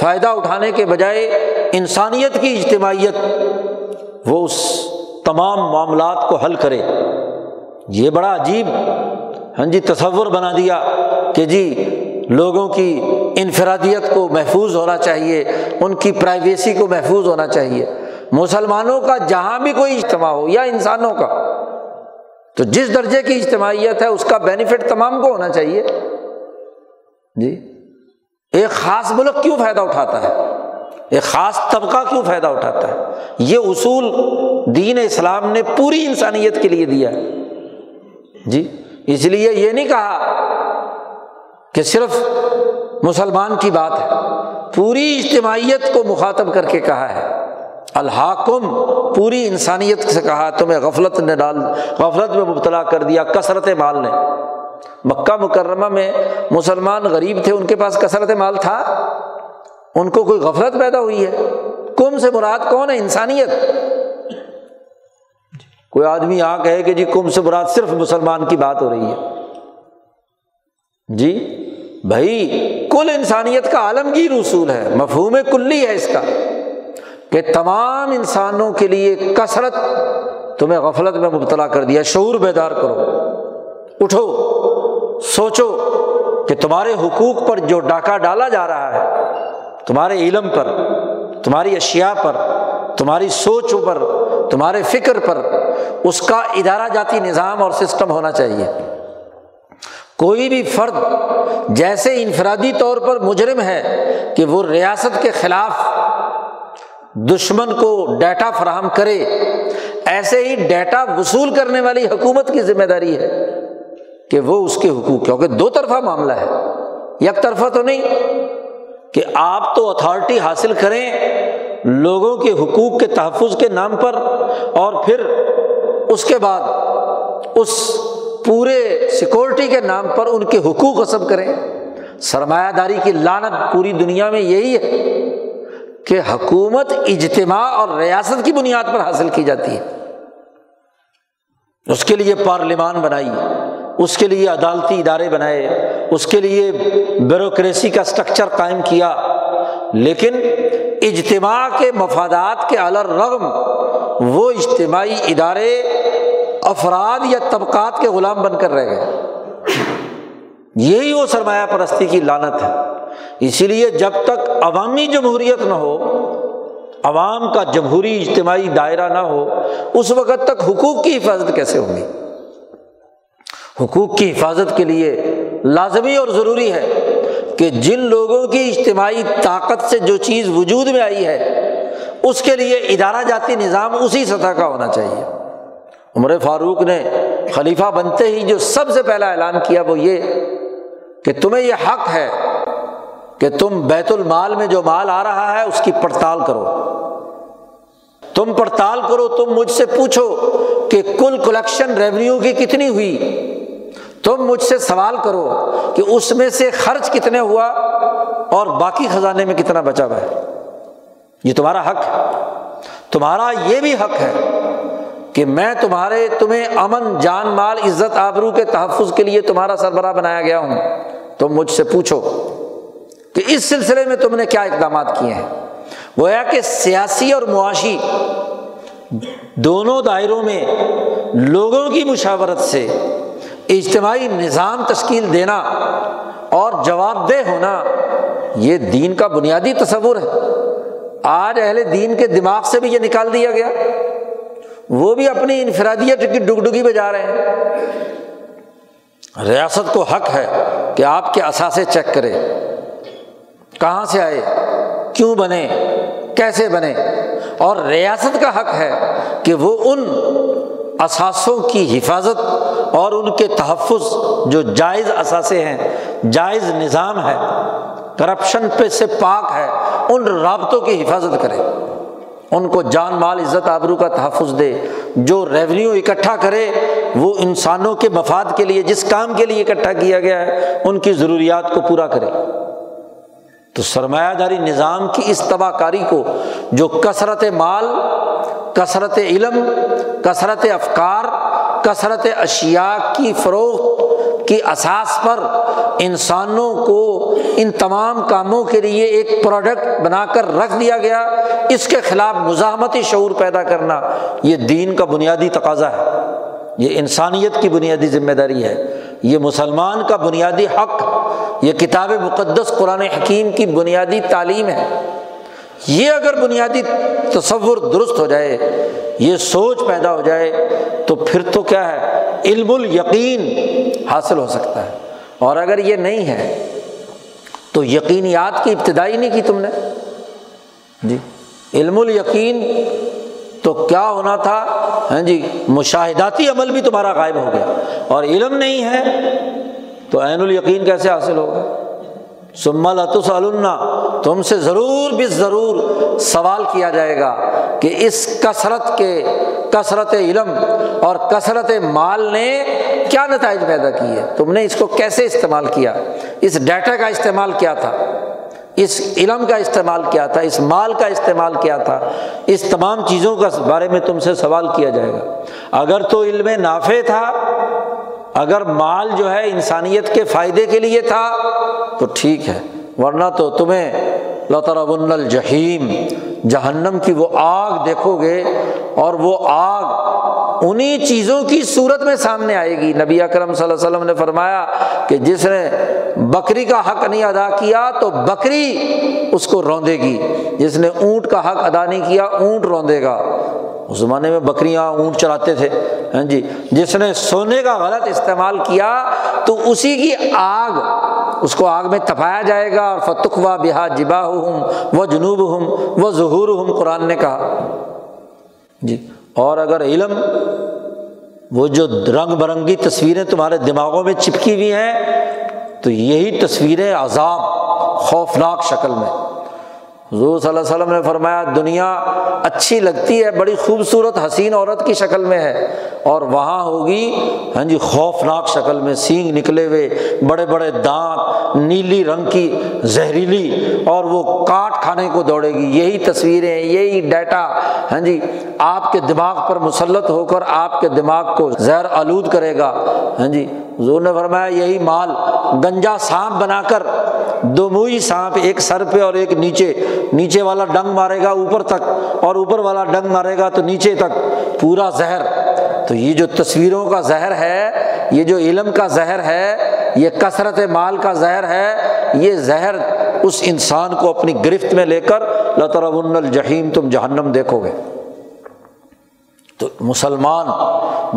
فائدہ اٹھانے کے بجائے انسانیت کی اجتماعیت وہ اس تمام معاملات کو حل کرے۔ یہ بڑا عجیب ہاں جی تصور بنا دیا کہ جی لوگوں کی انفرادیت کو محفوظ ہونا چاہیے، ان کی پرائیویسی کو محفوظ ہونا چاہیے۔ مسلمانوں کا جہاں بھی کوئی اجتماع ہو یا انسانوں کا، تو جس درجے کی اجتماعیت ہے، اس کا بینیفٹ تمام کو ہونا چاہیے۔ جی؟ ایک خاص ملک کیوں فائدہ اٹھاتا ہے؟ ایک خاص طبقہ کیوں فائدہ اٹھاتا ہے؟ یہ اصول دین اسلام نے پوری انسانیت کے لیے دیا ہے۔ جی؟ اس لیے یہ نہیں کہا کہ صرف مسلمان کی بات ہے۔ پوری اجتماعیت کو مخاطب کر کے کہا ہے۔ الحاکم، پوری انسانیت سے کہا، تمہیں غفلت نے ڈال، غفلت میں مبتلا کر دیا، کثرت مال نے۔ مکہ مکرمہ میں مسلمان غریب تھے، ان کے پاس کثرت مال تھا۔ ان کو کوئی غفلت پیدا ہوئی ہے؟ کم سے مراد کون ہے؟ انسانیت۔ کوئی آدمی یہاں کہے کہ جی کم سے مراد صرف مسلمان کی بات ہو رہی ہے۔ جی؟ بھائی، کل انسانیت کا عالمگیر اصول ہے، مفہوم کلی ہے اس کا، کہ تمام انسانوں کے لیے کثرت تمہیں غفلت میں مبتلا کر دیا، شعور بیدار کرو، اٹھو، سوچو کہ تمہارے حقوق پر جو ڈاکہ ڈالا جا رہا ہے، تمہارے علم پر، تمہاری اشیا پر، تمہاری سوچوں پر، تمہارے فکر پر، اس کا ادارہ جاتی نظام اور سسٹم ہونا چاہیے۔ کوئی بھی فرد جیسے انفرادی طور پر مجرم ہے کہ وہ ریاست کے خلاف دشمن کو ڈیٹا فراہم کرے، ایسے ہی ڈیٹا وصول کرنے والی حکومت کی ذمہ داری ہے کہ وہ اس کے حقوق، کیونکہ دو طرفہ معاملہ ہے۔ یک طرفہ تو نہیں کہ آپ تو اتھارٹی حاصل کریں لوگوں کے حقوق کے تحفظ کے نام پر اور پھر اس کے بعد اس پورے سیکورٹی کے نام پر ان کے حقوق حسب کریں۔ سرمایہ داری کی لانت پوری دنیا میں یہی ہے کہ حکومت اجتماع اور ریاست کی بنیاد پر حاصل کی جاتی ہے۔ اس کے لیے پارلیمان بنائی، اس کے لیے عدالتی ادارے بنائے، اس کے لیے بیوروکریسی کا اسٹرکچر قائم کیا۔ لیکن اجتماع کے مفادات کے الرغم وہ اجتماعی ادارے افراد یا طبقات کے غلام بن کر رہ گئے۔ یہی وہ سرمایہ پرستی کی لانت ہے۔ اسی لیے جب تک عوامی جمہوریت نہ ہو، عوام کا جمہوری اجتماعی دائرہ نہ ہو، اس وقت تک حقوق کی حفاظت کیسے ہوگی حقوق کی حفاظت کے لیے لازمی اور ضروری ہے کہ جن لوگوں کی اجتماعی طاقت سے جو چیز وجود میں آئی ہے، اس کے لیے ادارہ جاتی نظام اسی سطح کا ہونا چاہیے۔ عمر فاروق نے خلیفہ بنتے ہی جو سب سے پہلا اعلان کیا وہ یہ کہ تمہیں یہ حق ہے کہ تم بیت المال میں جو مال آ رہا ہے اس کی پڑتال کرو۔ تم پڑتال کرو، تم مجھ سے پوچھو کہ کل کلیکشن ریونیو کی کتنی ہوئی؟ تم مجھ سے سوال کرو کہ اس میں سے خرچ کتنے ہوا اور باقی خزانے میں کتنا بچا ہوا ہے۔ یہ تمہارا حق ہے۔ تمہارا یہ بھی حق ہے کہ میں تمہارے تمہیں امن، جان، مال، عزت، آبرو کے تحفظ کے لیے تمہارا سربراہ بنایا گیا ہوں۔ تم مجھ سے پوچھو کہ اس سلسلے میں تم نے کیا اقدامات کیے ہیں؟ وہ ہے کہ سیاسی اور معاشی دونوں دائروں میں لوگوں کی مشاورت سے اجتماعی نظام تشکیل دینا اور جواب دہ ہونا، یہ دین کا بنیادی تصور ہے۔ آج اہل دین کے دماغ سے بھی یہ نکال دیا گیا۔ وہ بھی اپنی انفرادیت کی ڈگ ڈگی جا رہے ہیں۔ ریاست کو حق ہے کہ آپ کے اثاثے چیک کرے۔ کہاں سے آئے؟ کیوں بنے؟ کیسے بنے؟ اور ریاست کا حق ہے کہ وہ ان اثاثوں کی حفاظت اور ان کے تحفظ جو جائز اثاثے ہیں، جائز نظام ہے، کرپشن پہ سے پاک ہے، ان رابطوں کی حفاظت کرے۔ ان کو جان مال عزت آبرو کا تحفظ دے۔ جو ریونیو اکٹھا کرے، وہ انسانوں کے مفاد کے لیے، جس کام کے لیے اکٹھا کیا گیا ہے، ان کی ضروریات کو پورا کرے۔ تو سرمایہ داری نظام کی اس تباہ کاری کو، جو کثرت مال، کثرت علم، کثرت افکار، کثرت اشیا کی فروخت کی اساس پر انسانوں کو ان تمام کاموں کے لیے ایک پروڈکٹ بنا کر رکھ دیا گیا، اس کے خلاف مزاحمتی شعور پیدا کرنا، یہ دین کا بنیادی تقاضا ہے، یہ انسانیت کی بنیادی ذمہ داری ہے، یہ مسلمان کا بنیادی حق، یہ کتاب مقدس قرآن حکیم کی بنیادی تعلیم ہے۔ یہ اگر بنیادی تصور درست ہو جائے، یہ سوچ پیدا ہو جائے، تو پھر تو کیا ہے؟ علم الیقین حاصل ہو سکتا ہے۔ اور اگر یہ نہیں ہے، تو یقینیات کی ابتدائی نہیں کی تم نے؟ جی علم الیقین تو کیا ہونا تھا؟ ہاں جی مشاہداتی عمل بھی تمہارا غائب ہو گیا۔ اور علم نہیں ہے تو عین الیقین کیسے حاصل ہوگا؟ سما لطس تم سے ضرور بھی ضرور سوال کیا جائے گا کہ اس کثرت کے، کثرت علم اور کثرت مال نے کیا نتائج پیدا کیے؟ تم نے اس کو کیسے استعمال کیا؟ اس ڈیٹا کا استعمال کیا تھا؟ اس علم کا استعمال کیا تھا؟ اس مال کا استعمال کیا تھا؟ اس تمام چیزوں کا بارے میں تم سے سوال کیا جائے گا۔ اگر تو علم نافع تھا، اگر مال جو ہے انسانیت کے فائدے کے لیے تھا، تو ٹھیک ہے۔ ورنہ تو تمہیں لطربن الجحیم، جہنم کی وہ آگ دیکھو گے اور وہ آگ انہیں چیزوں کی صورت میں سامنے آئے گی۔ نبی اکرم صلی اللہ علیہ وسلم نے فرمایا کہ جس نے بکری کا حق نہیں ادا کیا تو بکری اس کو روندے گی۔ جس نے اونٹ کا حق ادا نہیں کیا، اونٹ روندے گا۔ اس زمانے میں بکریاں اونٹ چلاتے تھے ہاں جی؟ جس نے سونے کا غلط استعمال کیا تو اسی کی آگ، اس کو آگ میں تپایا جائے گا۔ اور فتقوا بہا جبا ہوں وہ جنوب ہوں وہ ظہور ہوں قرآن نے کہا۔ جی۔ اور اگر علم وہ جو رنگ برنگی تصویریں تمہارے دماغوں میں چپکی ہوئی ہیں، تو یہی تصویریں عذاب، خوفناک شکل میں۔ حضور صلی اللہ علیہ وسلم نے فرمایا، دنیا اچھی لگتی ہے، بڑی خوبصورت، حسین عورت کی شکل میں ہے۔ اور وہاں ہوگی ہاں جی خوفناک شکل میں، سینگ نکلے ہوئے، بڑے بڑے دانت، نیلی رنگ کی زہریلی، اور وہ کاٹ کھانے کو دوڑے گی۔ یہی تصویریں، یہی ڈیٹا ہاں جی آپ کے دماغ پر مسلط ہو کر آپ کے دماغ کو زہر آلود کرے گا۔ ہاں جی حضور نے فرمایا، یہی مال گنجا سانپ بنا کر دو موئی سانپ ایک سر پہ اور ایک نیچے نیچے والا ڈنگ مارے گا اوپر تک اور اوپر والا ڈنگ مارے گا تو نیچے تک، پورا زہر۔ تو یہ جو تصویروں کا زہر ہے، یہ جو علم کا زہر ہے، یہ کثرت مال کا زہر ہے، یہ زہر اس انسان کو اپنی گرفت میں لے کر لطربن الجحیم تم جہنم دیکھو گے۔ تو مسلمان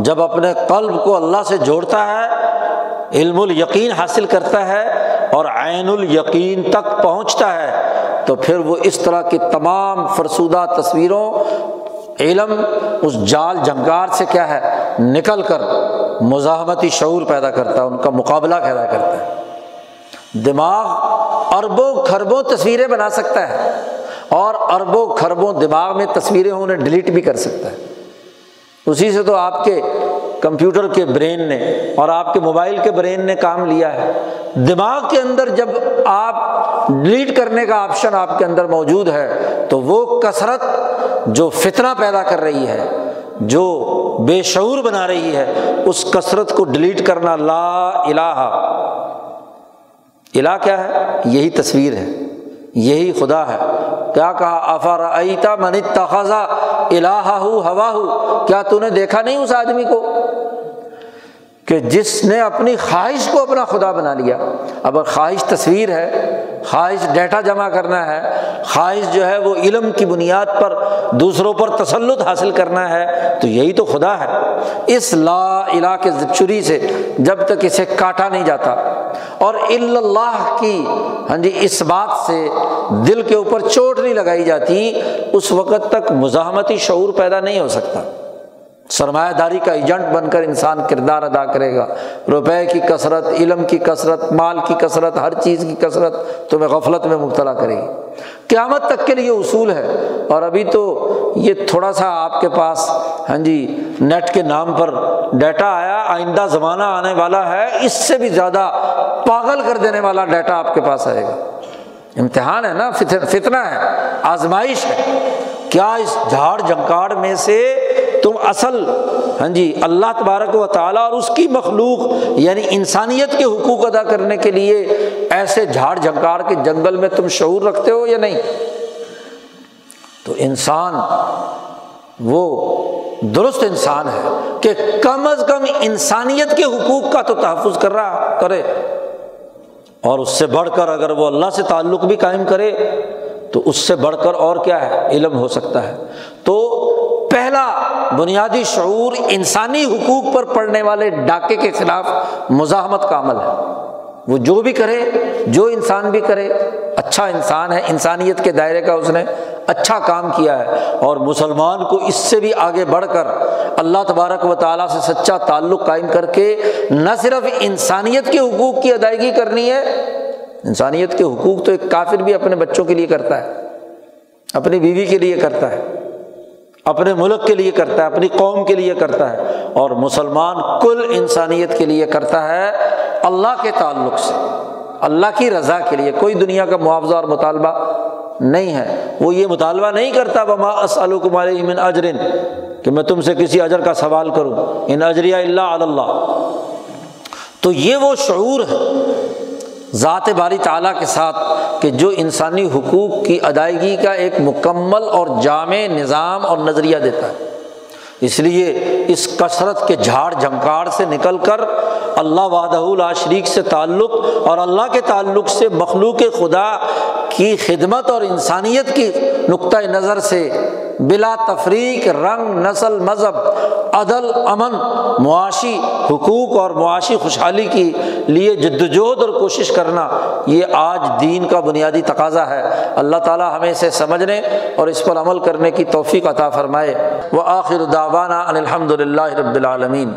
جب اپنے قلب کو اللہ سے جوڑتا ہے، علم الیقین حاصل کرتا ہے اور عین الیقین تک پہنچتا ہے، تو پھر وہ اس طرح کی تمام فرسودہ تصویروں، علم اس جال جنگار سے کیا ہے، نکل کر مزاحمتی شعور پیدا کرتا ہے، ان کا مقابلہ پیدا کرتا ہے۔ دماغ اربوں کھربوں تصویریں بنا سکتا ہے اور اربوں کھربوں دماغ میں تصویریں انہیں ڈیلیٹ بھی کر سکتا ہے۔ اسی سے تو آپ کے کمپیوٹر کے برین نے اور آپ کے موبائل کے برین نے کام لیا ہے۔ دماغ کے اندر جب آپ ڈیلیٹ کرنے کا آپشن آپ کے اندر موجود ہے، تو وہ کثرت جو فتنہ پیدا کر رہی ہے، جو بے شعور بنا رہی ہے، اس کثرت کو ڈیلیٹ کرنا لا الہ۔ الہ کیا ہے؟ یہی تصویر ہے، یہی خدا ہے۔ کیا کہا؟ افر ایتا من تخذا الہ ہوا ہو کیا تو نے دیکھا نہیں اس آدمی کو؟ کہ جس نے اپنی خواہش کو اپنا خدا بنا لیا۔ اب خواہش تصویر ہے خواہش ڈیٹا جمع کرنا ہے، خواہش جو ہے وہ علم کی بنیاد پر دوسروں پر تسلط حاصل کرنا ہے، تو یہی تو خدا ہے۔ اس لا الہ کے چری سے جب تک اسے کاٹا نہیں جاتا۔ اور اللہ کی ہاں جی اس بات سے دل کے اوپر چوٹ نہیں لگائی جاتی، اس وقت تک مزاحمتی شعور پیدا نہیں ہو سکتا۔ سرمایہ داری کا ایجنٹ بن کر انسان کردار ادا کرے گا۔ روپے کی کثرت، علم کی کثرت، مال کی کثرت، ہر چیز کی کثرت تمہیں غفلت میں مبتلا کرے گی۔ قیامت تک کے لیے اصول ہے۔ اور ابھی تو یہ تھوڑا سا آپ کے پاس ہاں جی نیٹ کے نام پر ڈیٹا آیا، آئندہ زمانہ آنے والا ہے، اس سے بھی زیادہ پاگل کر دینے والا ڈیٹا آپ کے پاس آئے گا۔ امتحان ہے نا فتنا ہے، آزمائش ہے۔ کیا اس جھاڑ جھنکاڑ میں سے تم اصل ہاں جی اللہ تبارک و تعالیٰ اور اس کی مخلوق یعنی انسانیت کے حقوق ادا کرنے کے لیے ایسے جھاڑ جھنکار کے جنگل میں تم شعور رکھتے ہو یا نہیں؟ تو انسان، وہ درست انسان ہے کہ کم از کم انسانیت کے حقوق کا تو تحفظ کر رہا کرے، اور اس سے بڑھ کر اگر وہ اللہ سے تعلق بھی قائم کرے، تو اس سے بڑھ کر اور کیا ہے؟ علم ہو سکتا ہے۔ تو پہلا بنیادی شعور انسانی حقوق پر پڑنے والے ڈاکے کے خلاف مزاحمت کا عمل ہے۔ وہ جو بھی کرے، جو انسان بھی کرے اچھا انسان ہے، انسانیت کے دائرے کا اس نے اچھا کام کیا ہے۔ اور مسلمان کو اس سے بھی آگے بڑھ کر اللہ تبارک و تعالیٰ سے سچا تعلق قائم کر کے نہ صرف انسانیت کے حقوق کی ادائیگی کرنی ہے، انسانیت کے حقوق تو ایک کافر بھی اپنے بچوں کے لیے کرتا ہے، اپنی بیوی کے لیے کرتا ہے۔ اپنے ملک کے لیے کرتا ہے، اپنی قوم کے لیے کرتا ہے اور مسلمان کل انسانیت کے لیے کرتا ہے اللہ کے تعلق سے، اللہ کی رضا کے لیے۔ کوئی دنیا کا معاوضہ اور مطالبہ نہیں ہے۔ وہ یہ مطالبہ نہیں کرتا بما من اجرن کہ میں تم سے کسی اجر کا سوال کروں۔ ان اجریا اللہ اللہ تو یہ وہ شعور ہے ذات باری تعالیٰ کے ساتھ کہ جو انسانی حقوق کی ادائیگی کا ایک مکمل اور جامع نظام اور نظریہ دیتا ہے۔ اس لیے اس کثرت کے جھاڑ جھنکاڑ سے نکل کر اللہ وادہ شریک سے تعلق اور اللہ کے تعلق سے مخلوق خدا کی خدمت اور انسانیت کی نقطۂ نظر سے بلا تفریق، رنگ، نسل، مذہب، عدل، امن، معاشی حقوق اور معاشی خوشحالی کی لیے جدوجہد اور کوشش کرنا، یہ آج دین کا بنیادی تقاضا ہے۔ اللہ تعالیٰ ہمیں اسے سمجھنے اور اس پر عمل کرنے کی توفیق عطا فرمائے۔ وہ آخر داوانہ الحمد للہ رب العالمین۔